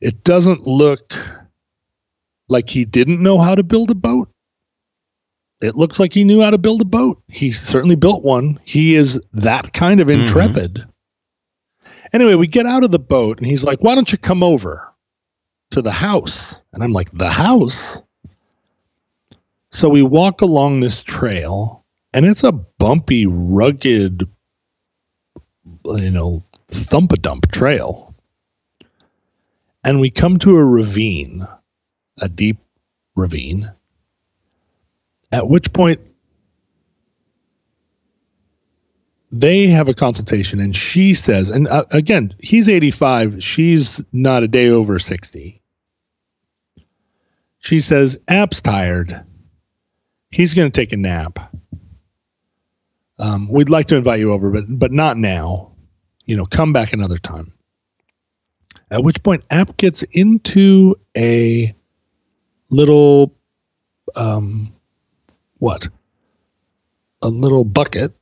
it doesn't look like he didn't know how to build a boat it looks like he knew how to build a boat. He certainly built one. He is that kind of Mhm. intrepid. Anyway, we get out of the boat and he's like, Why don't you come over to the house? And I'm like, The house? So we walk along this trail and it's a bumpy, rugged, you know, thump a dump trail. And we come to a ravine, a deep ravine. At which point they have a consultation and she says, and uh, again, he's 85, she's not a day over 60. She says, App's tired. He's going to take a nap. Um, we'd like to invite you over, but but not now. You know, come back another time. At which point, App gets into a little um, what? A little bucket.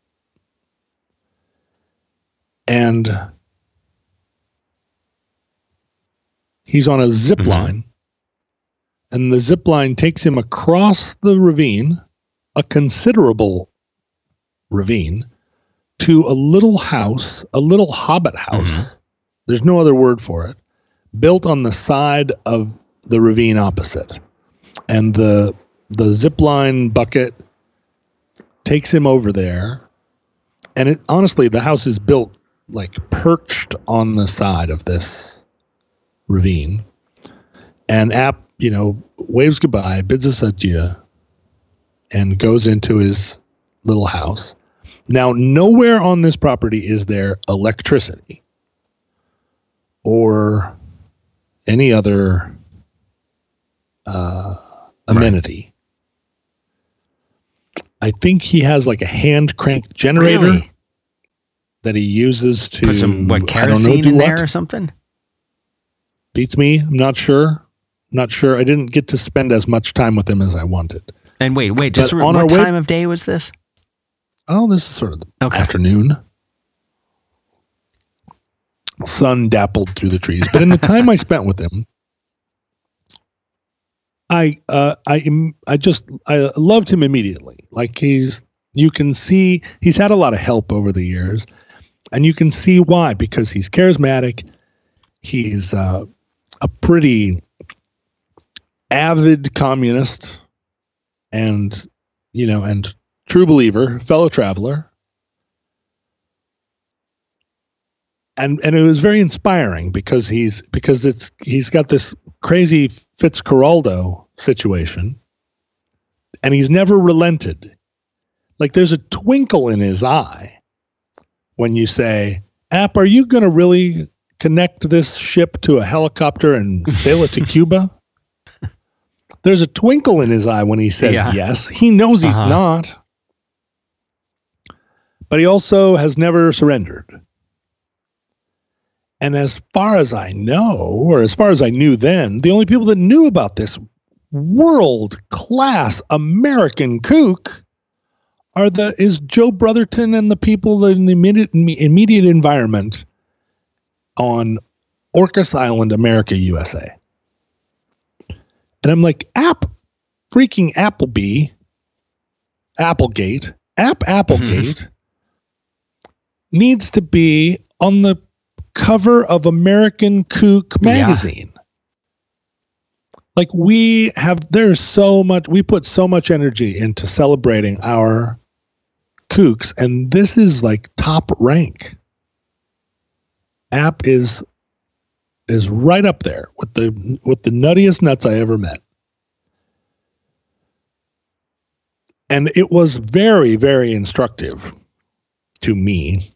And he's on a zip Mhm. line. And the zip line takes him across the ravine, a considerable ravine, to a little house, a little hobbit house. There's no other word for it, built on the side of the ravine opposite. And the the zip line bucket takes him over there. And it honestly the house is built like perched on the side of this ravine. And app you know waves goodbye bids us adieu and goes into his little house. Now nowhere on this property is there electricity or any other uh, amenity I think he has like a hand crank generator Really? that he uses to Put some what don't know, kerosene do in what? there or something? Beats me. I'm not sure. Not sure. I didn't get to spend as much time with him as I wanted. And wait, wait, just But on our what way- time of day was this? Oh, this is sort of the Okay. afternoon. Sun dappled through the trees, but in the time I spent with him, I uh, I I just I loved him immediately. Like he's you can see he's had a lot of help over the years, and you can see why because he's charismatic. He's uh, a pretty avid communist, and you know, and true believer, fellow traveler. And and it was very inspiring because he's because it's he's got this crazy Fitzcarraldo situation and he's never relented. Like there's a twinkle in his eye when you say, App, are you going to really connect this ship to a helicopter and sail it to <laughs> Cuba? There's a twinkle in his eye when he says Yeah. yes. He knows he's Uh-huh. not. But he also has never surrendered. And as far as I know, or as far as I knew then, the only people that knew about this world class American kook are the is Joe Brotherton and the people in the immediate, immediate environment on Orcas Island, America, USA. And I'm like, App, freaking Appleby, Applegate, App Applegate mm-hmm. needs to be on the cover of American Kook Yeah. magazine. Like we have, there's so much, we put so much energy into celebrating our kooks, and this is like top rank. App is is right up there with the with the nuttiest nuts I ever met. And it was very, very instructive to me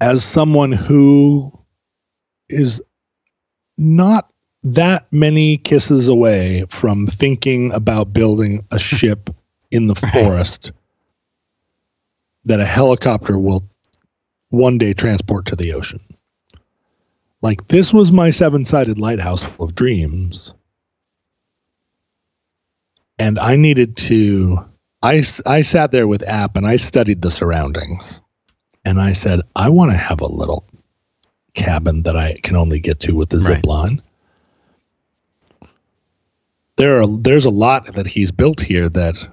as someone who is not that many kisses away from thinking about building a <laughs> ship in the forest that a helicopter will one day transport to the ocean. Like this was my seven-sided lighthouse full of dreams. And I needed to I, I sat there with app and I studied the surroundings. And I said, I want to have a little cabin that I can only get to with the zip Right. line. There are there's a lot that he's built here that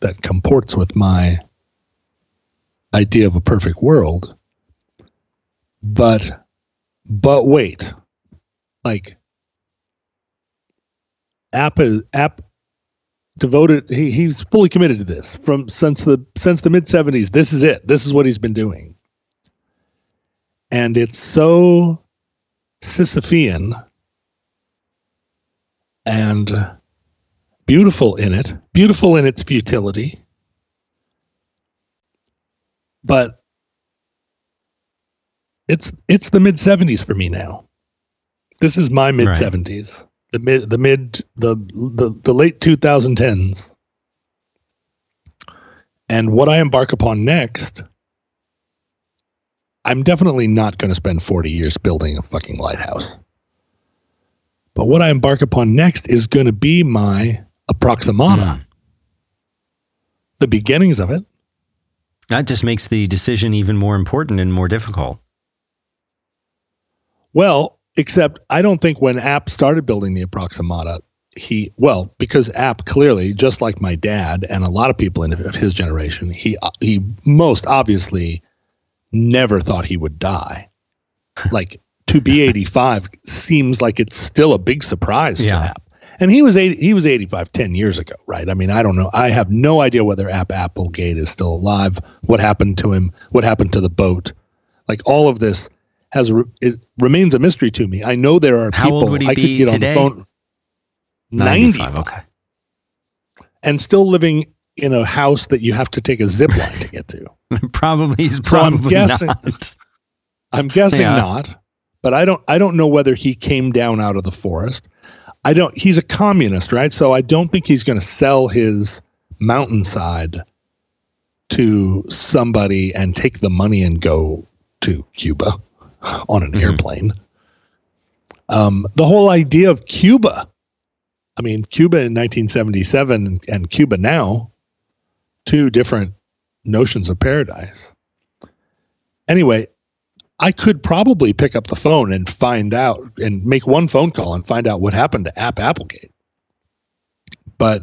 that comports with my idea of a perfect world. But but wait. Like app is app devoted he, he's fully committed to this from since the since the mid 70s this is it. This is what he's been doing. And it's so sisyphean and beautiful in it beautiful in its futility. But it's it's the mid 70s for me now. This is my mid 70s the mid the mid the, the the late 2010s and what i embark upon next i'm definitely not going to spend 40 years building a fucking lighthouse but what i embark upon next is going to be my approximata Mm. the beginnings of it That just makes the decision even more important and more difficult. Well, except I don't think when App started building the Approximata, he well because App clearly, just like my dad and a lot of people in his generation, he he most obviously never thought he would die. <laughs> like to be 85 seems like it's still a big surprise Yeah. to App. And he was 80, he was 85 10 years ago, right? I mean, I don't know. I have no idea whether App Applegate is still alive, what happened to him, what happened to the boat. Like all of this has is, remains a mystery to me. I know there are How people old would he I could get today? on the phone 95 Okay. and still living in a house that you have to take a zip line to get to. <laughs> probably he's So I'm probably guessing- not. I'm guessing Yeah. not, but I don't I don't know whether he came down out of the forest. I don't he's a communist, right? So I don't think he's going to sell his mountainside to somebody and take the money and go to Cuba on an Mhm. airplane. Um, the whole idea of Cuba, I mean, Cuba in 1977 and, and Cuba now, two different notions of paradise. Anyway, I could probably pick up the phone and find out and make one phone call and find out what happened to App Applegate. But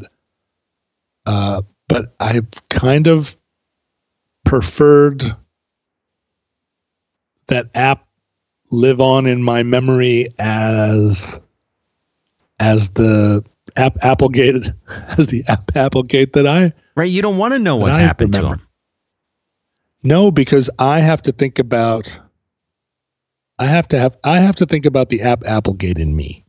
uh, but I've kind of preferred that app live on in my memory as as the app Applegate <laughs> as the app Applegate that I Right? You don't want to know what's happened to remember. him. No, because I have to think about I have to have I have to think about the app Applegate in me.